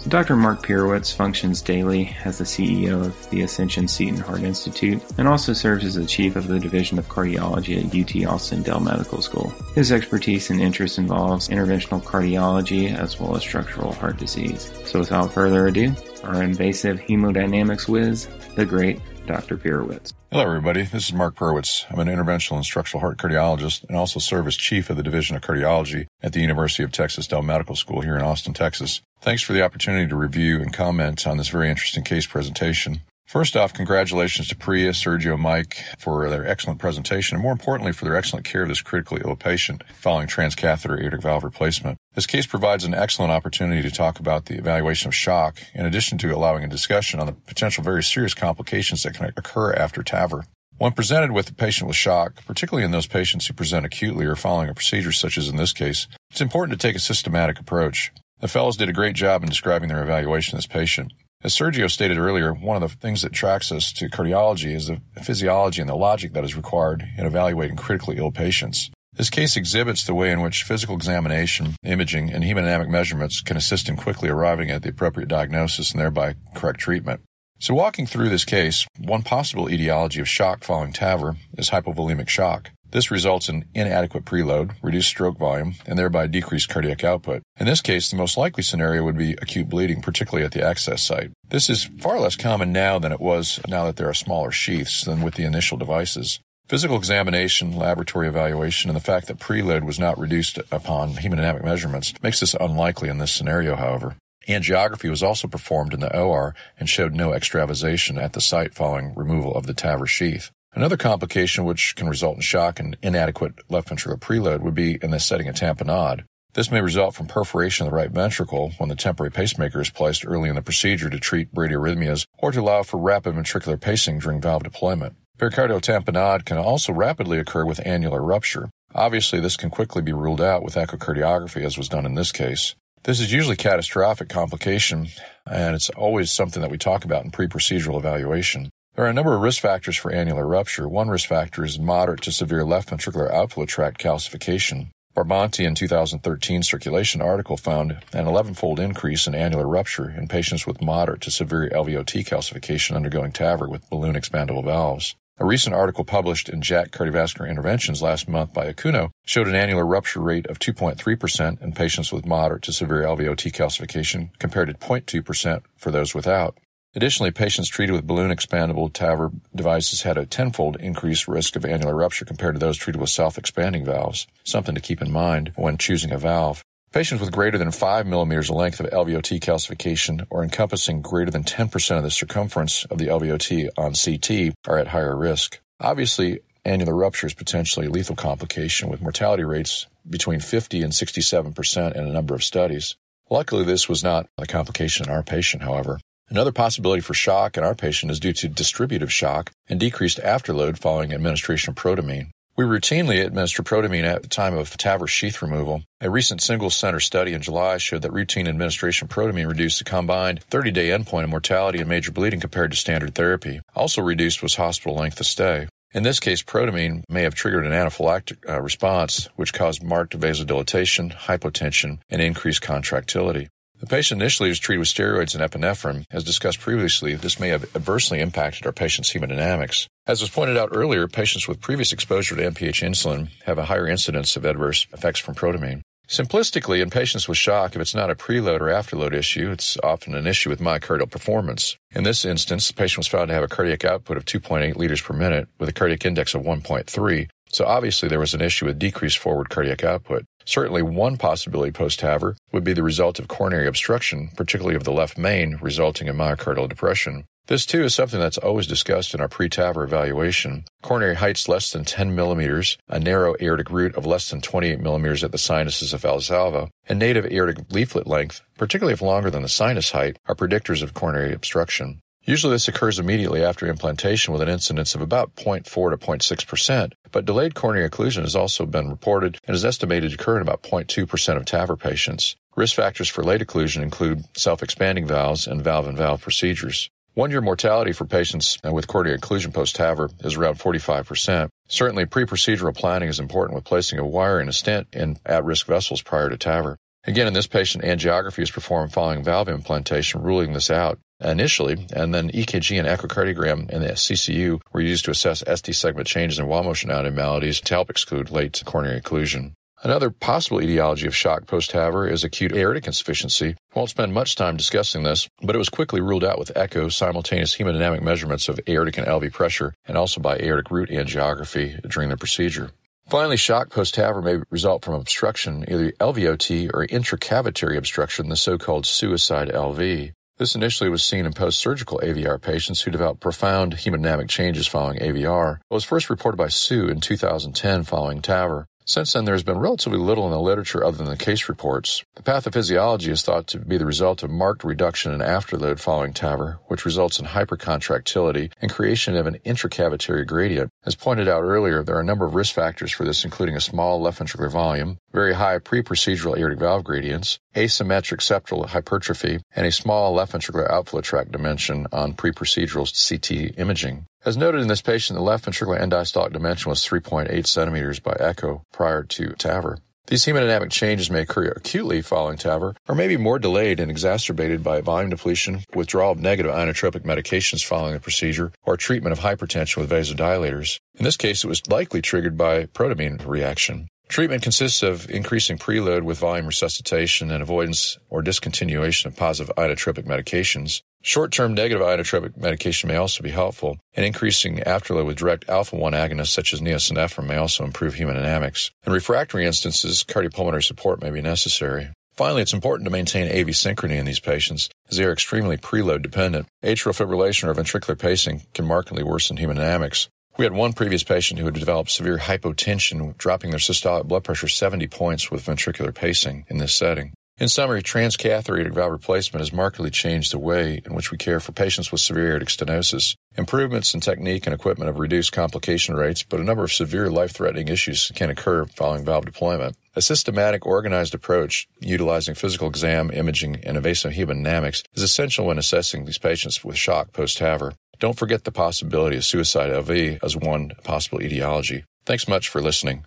So Dr. Mark Pirwitz functions daily as the CEO of the Ascension Seton Heart Institute and also serves as the chief of the Division of Cardiology at UT Austin Dell Medical School. His expertise and interest involves interventional cardiology as well as structural heart disease. So without further ado, our invasive hemodynamics whiz, the great Dr. Pirwitz. Hello, everybody. This is Mark Pirwitz. I'm an interventional and structural heart cardiologist and also serve as chief of the Division of Cardiology at the University of Texas Dell Medical School here in Austin, Texas. Thanks for the opportunity to review and comment on this very interesting case presentation. First off, congratulations to Priya, Sergio, Mike for their excellent presentation, and more importantly, for their excellent care of this critically ill patient following transcatheter aortic valve replacement. This case provides an excellent opportunity to talk about the evaluation of shock, in addition to allowing a discussion on the potential very serious complications that can occur after TAVR. When presented with a patient with shock, particularly in those patients who present acutely or following a procedure such as in this case, it's important to take a systematic approach. The fellows did a great job in describing their evaluation of this patient. As Sergio stated earlier, one of the things that tracks us to cardiology is the physiology and the logic that is required in evaluating critically ill patients. This case exhibits the way in which physical examination, imaging, and hemodynamic measurements can assist in quickly arriving at the appropriate diagnosis and thereby correct treatment. So walking through this case, one possible etiology of shock following TAVR is hypovolemic shock. This results in inadequate preload, reduced stroke volume, and thereby decreased cardiac output. In this case, the most likely scenario would be acute bleeding, particularly at the access site. This is far less common now than it was now that there are smaller sheaths than with the initial devices. Physical examination, laboratory evaluation, and the fact that preload was not reduced upon hemodynamic measurements makes this unlikely in this scenario, however. Angiography was also performed in the OR and showed no extravasation at the site following removal of the TAVR sheath. Another complication which can result in shock and inadequate left ventricular preload would be in the setting of tamponade. This may result from perforation of the right ventricle when the temporary pacemaker is placed early in the procedure to treat bradyarrhythmias or to allow for rapid ventricular pacing during valve deployment. Pericardial tamponade can also rapidly occur with annular rupture. Obviously, this can quickly be ruled out with echocardiography as was done in this case. This is usually catastrophic complication, and it's always something that we talk about in pre-procedural evaluation. There are a number of risk factors for annular rupture. One risk factor is moderate to severe left ventricular outflow tract calcification. Barbanti in 2013 circulation article found an 11-fold increase in annular rupture in patients with moderate to severe LVOT calcification undergoing TAVR with balloon expandable valves. A recent article published in JACC Cardiovascular Interventions last month by Okuno showed an annular rupture rate of 2.3% in patients with moderate to severe LVOT calcification compared to 0.2% for those without. Additionally, patients treated with balloon expandable TAVR devices had a tenfold increased risk of annular rupture compared to those treated with self-expanding valves, something to keep in mind when choosing a valve. Patients with greater than 5 millimeters of length of LVOT calcification or encompassing greater than 10% of the circumference of the LVOT on CT are at higher risk. Obviously, annular rupture is potentially a lethal complication with mortality rates between 50 and 67% in a number of studies. Luckily, this was not a complication in our patient, however. Another possibility for shock in our patient is due to distributive shock and decreased afterload following administration of protamine. We routinely administer protamine at the time of TAVR sheath removal. A recent single center study in July showed that routine administration of protamine reduced the combined 30 day endpoint of mortality and major bleeding compared to standard therapy. Also reduced was hospital length of stay. In this case, protamine may have triggered an anaphylactic uh, response, which caused marked vasodilatation, hypotension, and increased contractility. The patient initially was treated with steroids and epinephrine. As discussed previously, this may have adversely impacted our patient's hemodynamics. As was pointed out earlier, patients with previous exposure to NPH insulin have a higher incidence of adverse effects from protamine. Simplistically, in patients with shock, if it's not a preload or afterload issue, it's often an issue with myocardial performance. In this instance, the patient was found to have a cardiac output of 2.8 liters per minute with a cardiac index of 1.3, so obviously there was an issue with decreased forward cardiac output. Certainly one possibility post-TAVR would be the result of coronary obstruction, particularly of the left main, resulting in myocardial depression. This too is something that's always discussed in our pre-TAVR evaluation. Coronary heights less than 10 millimeters, a narrow aortic root of less than 28 millimeters at the sinuses of Valsalva, and native aortic leaflet length, particularly if longer than the sinus height, are predictors of coronary obstruction. Usually this occurs immediately after implantation with an incidence of about 0.4 to 0.6%, but delayed coronary occlusion has also been reported and is estimated to occur in about 0.2% of TAVR patients. Risk factors for late occlusion include self-expanding valves and valve-in-valve procedures. One-year mortality for patients with coronary occlusion post-TAVR is around 45%. Certainly, pre-procedural planning is important with placing a wire and a stent in at-risk vessels prior to TAVR. Again, in this patient, angiography is performed following valve implantation, ruling this out initially, and then EKG and echocardiogram and the CCU were used to assess ST segment changes in wall motion abnormalities to help exclude late coronary occlusion. Another possible etiology of shock post-TAVR is acute aortic insufficiency. Won't spend much time discussing this, but it was quickly ruled out with echo simultaneous hemodynamic measurements of aortic and LV pressure and also by aortic root angiography during the procedure. Finally, shock post-TAVR may result from obstruction, either LVOT or intracavitary obstruction, the so-called suicide LV. This initially was seen in post-surgical AVR patients who developed profound hemodynamic changes following AVR. It was first reported by Suh in 2010 following TAVR. Since then, there has been relatively little in the literature other than the case reports. The pathophysiology is thought to be the result of marked reduction in afterload following TAVR, which results in hypercontractility and creation of an intracavitary gradient. As pointed out earlier, there are a number of risk factors for this, including a small left ventricular volume, very high pre-procedural aortic valve gradients, asymmetric septal hypertrophy, and a small left ventricular outflow tract dimension on pre-procedural CT imaging. As noted in this patient, the left ventricular end diastolic dimension was 3.8 centimeters by echo prior to TAVR. These hemodynamic changes may occur acutely following TAVR, or may be more delayed and exacerbated by volume depletion, withdrawal of negative inotropic medications following the procedure, or treatment of hypertension with vasodilators. In this case, it was likely triggered by protamine reaction. Treatment consists of increasing preload with volume resuscitation and avoidance or discontinuation of positive inotropic medications. Short-term negative inotropic medication may also be helpful, and increasing afterload with direct alpha-1 agonists such as neosynephrine may also improve hemodynamics. In refractory instances, cardiopulmonary support may be necessary. Finally, it's important to maintain AV synchrony in these patients, as they are extremely preload dependent. Atrial fibrillation or ventricular pacing can markedly worsen hemodynamics. We had one previous patient who had developed severe hypotension, dropping their systolic blood pressure 70 points with ventricular pacing in this setting. In summary, transcatheter valve replacement has markedly changed the way in which we care for patients with severe aortic stenosis. Improvements in technique and equipment have reduced complication rates, but a number of severe life-threatening issues can occur following valve deployment. A systematic, organized approach utilizing physical exam, imaging, and invasive hemodynamics is essential when assessing these patients with shock post-TAVR. Don't forget the possibility of suicide LV as one possible etiology. Thanks much for listening.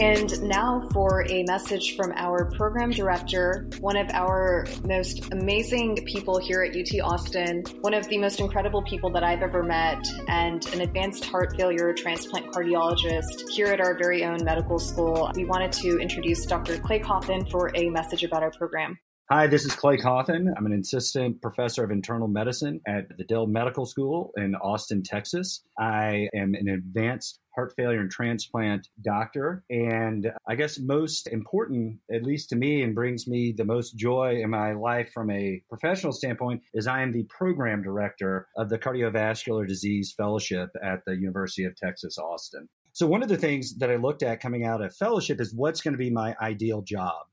And now for a message from our program director, one of our most amazing people here at UT Austin, one of the most incredible people that I've ever met, and an advanced heart failure transplant cardiologist here at our very own medical school. We wanted to introduce Dr. Clay Cawthon for a message about our program. Hi, this is Clay Cawthon. I'm an assistant professor of internal medicine at the Dell Medical School in Austin, Texas. I am an advanced heart failure and transplant doctor. And I guess most important, at least to me, and brings me the most joy in my life from a professional standpoint, is I am the program director of the Cardiovascular Disease Fellowship at the University of Texas, Austin. So, one of the things that I looked at coming out of fellowship is what's going to be my ideal job.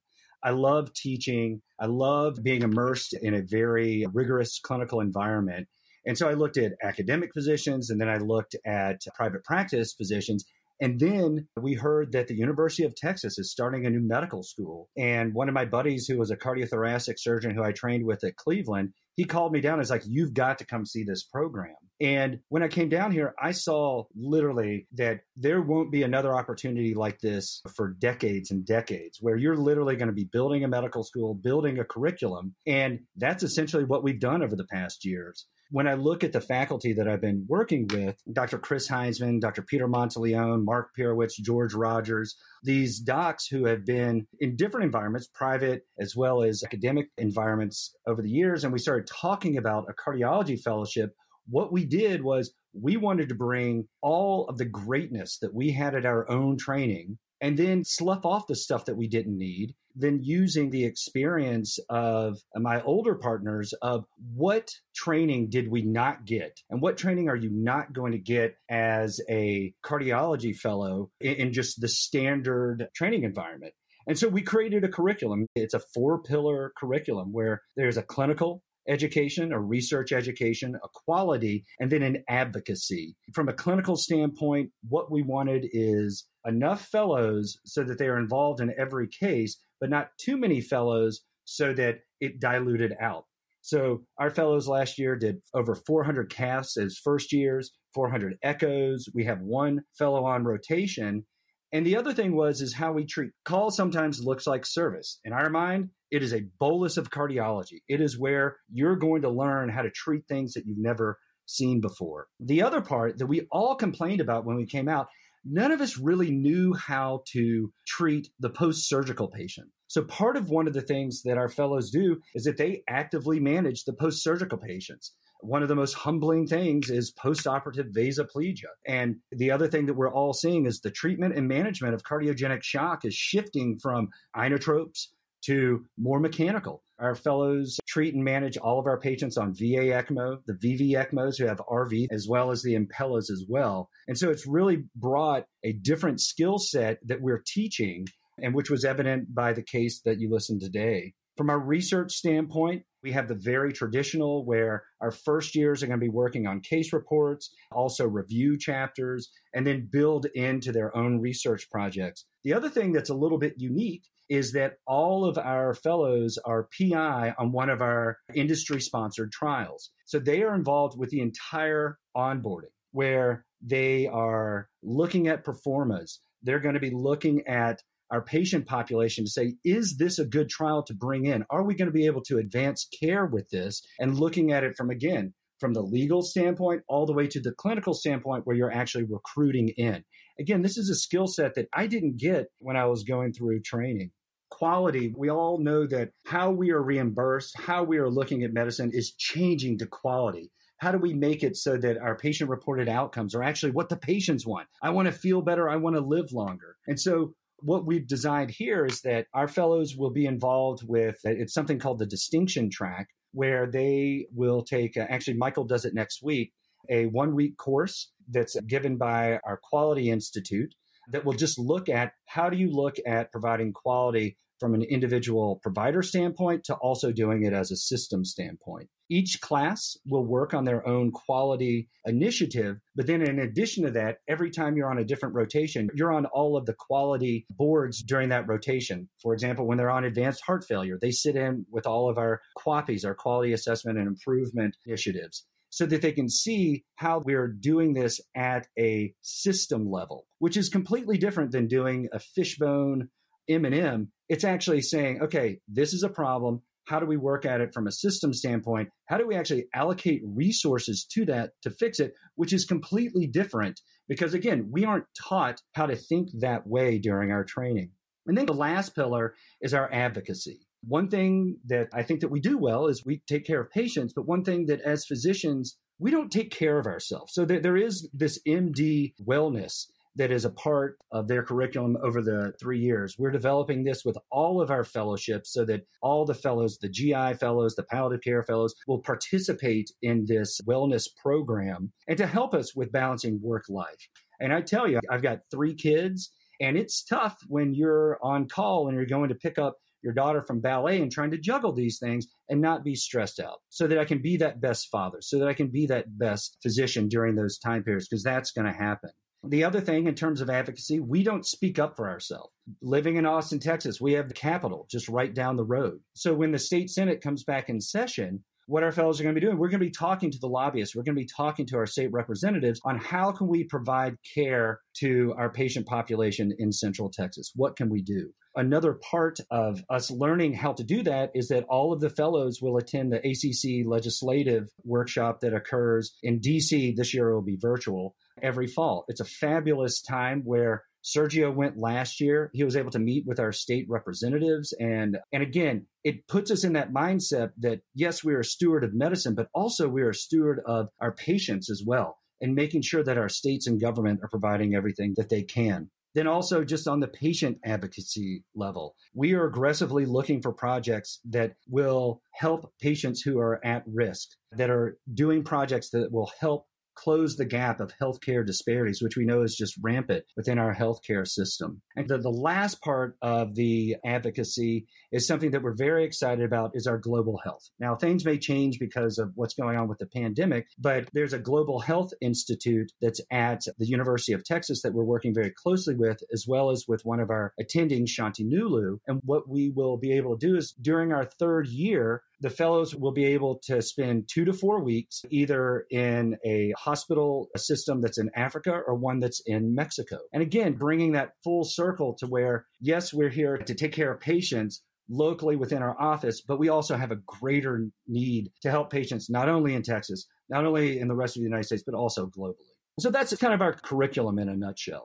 I love teaching. I love being immersed in a very rigorous clinical environment. And so I looked at academic positions and then I looked at private practice positions. And then we heard that the University of Texas is starting a new medical school. And one of my buddies, who was a cardiothoracic surgeon who I trained with at Cleveland, he called me down. and was like, You've got to come see this program. And when I came down here, I saw literally that there won't be another opportunity like this for decades and decades, where you're literally going to be building a medical school, building a curriculum. And that's essentially what we've done over the past years. When I look at the faculty that I've been working with, Dr. Chris Heisman, Dr. Peter Monteleone, Mark Pirwitz, George Rogers, these docs who have been in different environments, private as well as academic environments over the years, and we started talking about a cardiology fellowship what we did was we wanted to bring all of the greatness that we had at our own training and then slough off the stuff that we didn't need then using the experience of my older partners of what training did we not get and what training are you not going to get as a cardiology fellow in, just the standard training environment and so we created a curriculum. It's a four pillar curriculum where there's a clinical education, a research education, a quality, and then an advocacy. From a clinical standpoint, what we wanted is enough fellows so that they are involved in every case, but not too many fellows so that it diluted out. So our fellows last year did over 400 caths as first years, 400 echoes. We have one fellow on rotation. And the other thing was is how we treat call sometimes looks like service. In our mind, it is a bolus of cardiology. It is where you're going to learn how to treat things that you've never seen before. The other part that we all complained about when we came out, none of us really knew how to treat the post surgical patient. So, part of one of the things that our fellows do is that they actively manage the post surgical patients. One of the most humbling things is post-operative vasoplegia. And the other thing that we're all seeing is the treatment and management of cardiogenic shock is shifting from inotropes to more mechanical. Our fellows treat and manage all of our patients on VA ECMO, the VV ECMOs who have RV, as well as the Impellas as well. And so it's really brought a different skill set that we're teaching, and which was evident by the case that you listened today. From a research standpoint, we have the very traditional where our first years are going to be working on case reports, also review chapters, and then build into their own research projects. The other thing that's a little bit unique is that all of our fellows are PI on one of our industry sponsored trials. So they are involved with the entire onboarding where they are looking at performance. They're going to be looking at our patient population to say, is this a good trial to bring in? Are we going to be able to advance care with this? And looking at it from, again, from the legal standpoint all the way to the clinical standpoint where you're actually recruiting in. Again, this is a skill set that I didn't get when I was going through training. Quality, we all know that how we are reimbursed, how we are looking at medicine is changing to quality. How do we make it so that our patient reported outcomes are actually what the patients want? I want to feel better. I want to live longer. And so what we've designed here is that our fellows will be involved with uh, it's something called the distinction track where they will take uh, actually michael does it next week a one week course that's given by our quality institute that will just look at how do you look at providing quality from an individual provider standpoint to also doing it as a system standpoint. Each class will work on their own quality initiative, but then in addition to that, every time you're on a different rotation, you're on all of the quality boards during that rotation. For example, when they're on advanced heart failure, they sit in with all of our QAPIs, our quality assessment and improvement initiatives so that they can see how we're doing this at a system level, which is completely different than doing a fishbone M&M. It's actually saying, okay, this is a problem. How do we work at it from a system standpoint? How do we actually allocate resources to that to fix it, which is completely different because again, we aren't taught how to think that way during our training. And then the last pillar is our advocacy. One thing that I think that we do well is we take care of patients, but one thing that as physicians, we don't take care of ourselves. So there, there is this MD wellness that is a part of their curriculum over the three years. We're developing this with all of our fellowships so that all the fellows, the GI fellows, the palliative care fellows, will participate in this wellness program and to help us with balancing work life. And I tell you, I've got three kids, and it's tough when you're on call and you're going to pick up your daughter from ballet and trying to juggle these things and not be stressed out so that I can be that best father, so that I can be that best physician during those time periods, because that's going to happen. The other thing in terms of advocacy, we don't speak up for ourselves. Living in Austin, Texas, we have the Capitol just right down the road. So when the state Senate comes back in session, what our fellows are going to be doing, we're going to be talking to the lobbyists, we're going to be talking to our state representatives on how can we provide care to our patient population in Central Texas? What can we do? Another part of us learning how to do that is that all of the fellows will attend the ACC legislative workshop that occurs in DC. This year it will be virtual every fall. It's a fabulous time where Sergio went last year. He was able to meet with our state representatives and and again, it puts us in that mindset that yes, we are a steward of medicine, but also we are a steward of our patients as well and making sure that our states and government are providing everything that they can. Then also just on the patient advocacy level, we are aggressively looking for projects that will help patients who are at risk, that are doing projects that will help close the gap of healthcare disparities, which we know is just rampant within our healthcare system. And the, the last part of the advocacy is something that we're very excited about is our global health. Now, things may change because of what's going on with the pandemic, but there's a global health institute that's at the University of Texas that we're working very closely with, as well as with one of our attending, Shanti Nulu. And what we will be able to do is during our third year, the fellows will be able to spend two to four weeks either in a hospital system that's in Africa or one that's in Mexico. And again, bringing that full circle to where, yes, we're here to take care of patients locally within our office, but we also have a greater need to help patients not only in Texas, not only in the rest of the United States, but also globally. So that's kind of our curriculum in a nutshell.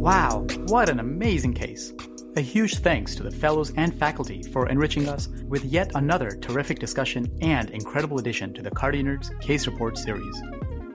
Wow, what an amazing case! A huge thanks to the fellows and faculty for enriching us with yet another terrific discussion and incredible addition to the Cardio Nerds Case Report series.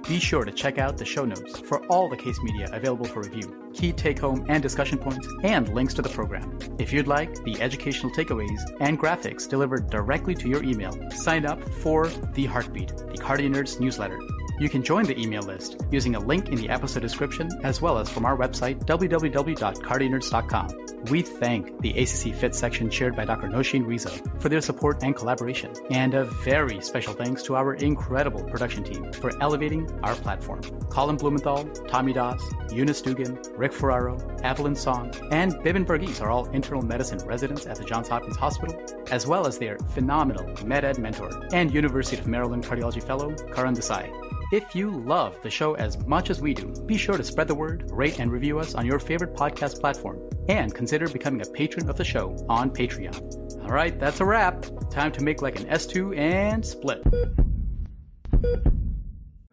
Be sure to check out the show notes for all the case media available for review, key take home and discussion points, and links to the program. If you'd like the educational takeaways and graphics delivered directly to your email, sign up for The Heartbeat, the Cardio Nerds newsletter. You can join the email list using a link in the episode description as well as from our website, www.cardionerds.com. We thank the ACC Fit section chaired by Dr. Nosheen Reza for their support and collaboration. And a very special thanks to our incredible production team for elevating our platform. Colin Blumenthal, Tommy Das, Eunice Dugan, Rick Ferraro, Evelyn Song, and Bibin Varghese are all internal medicine residents at the Johns Hopkins Hospital, as well as their phenomenal MedEd mentor and University of Maryland cardiology fellow, Karan Desai. If you love the show as much as we do, be sure to spread the word, rate, and review us on your favorite podcast platform, and consider becoming a patron of the show on Patreon. All right, that's a wrap. Time to make like an S2 and split.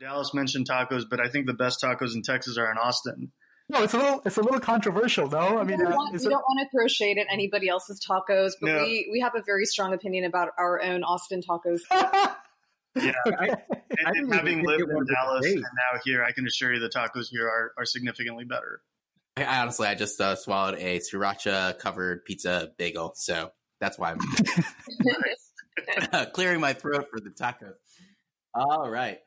Dallas mentioned tacos, but I think the best tacos in Texas are in Austin. No, it's a little it's a little controversial, though. I mean, we, don't, uh, want, we it- don't want to throw shade at anybody else's tacos, but No. we, we have a very strong opinion about our own Austin tacos. *laughs* Yeah, *laughs* I, and, I having lived in Dallas and now here, I can assure you the tacos here are, are significantly better. I, I honestly, I just uh, swallowed a sriracha covered pizza bagel, so that's why I'm *laughs* *laughs* clearing my throat for the tacos. All right.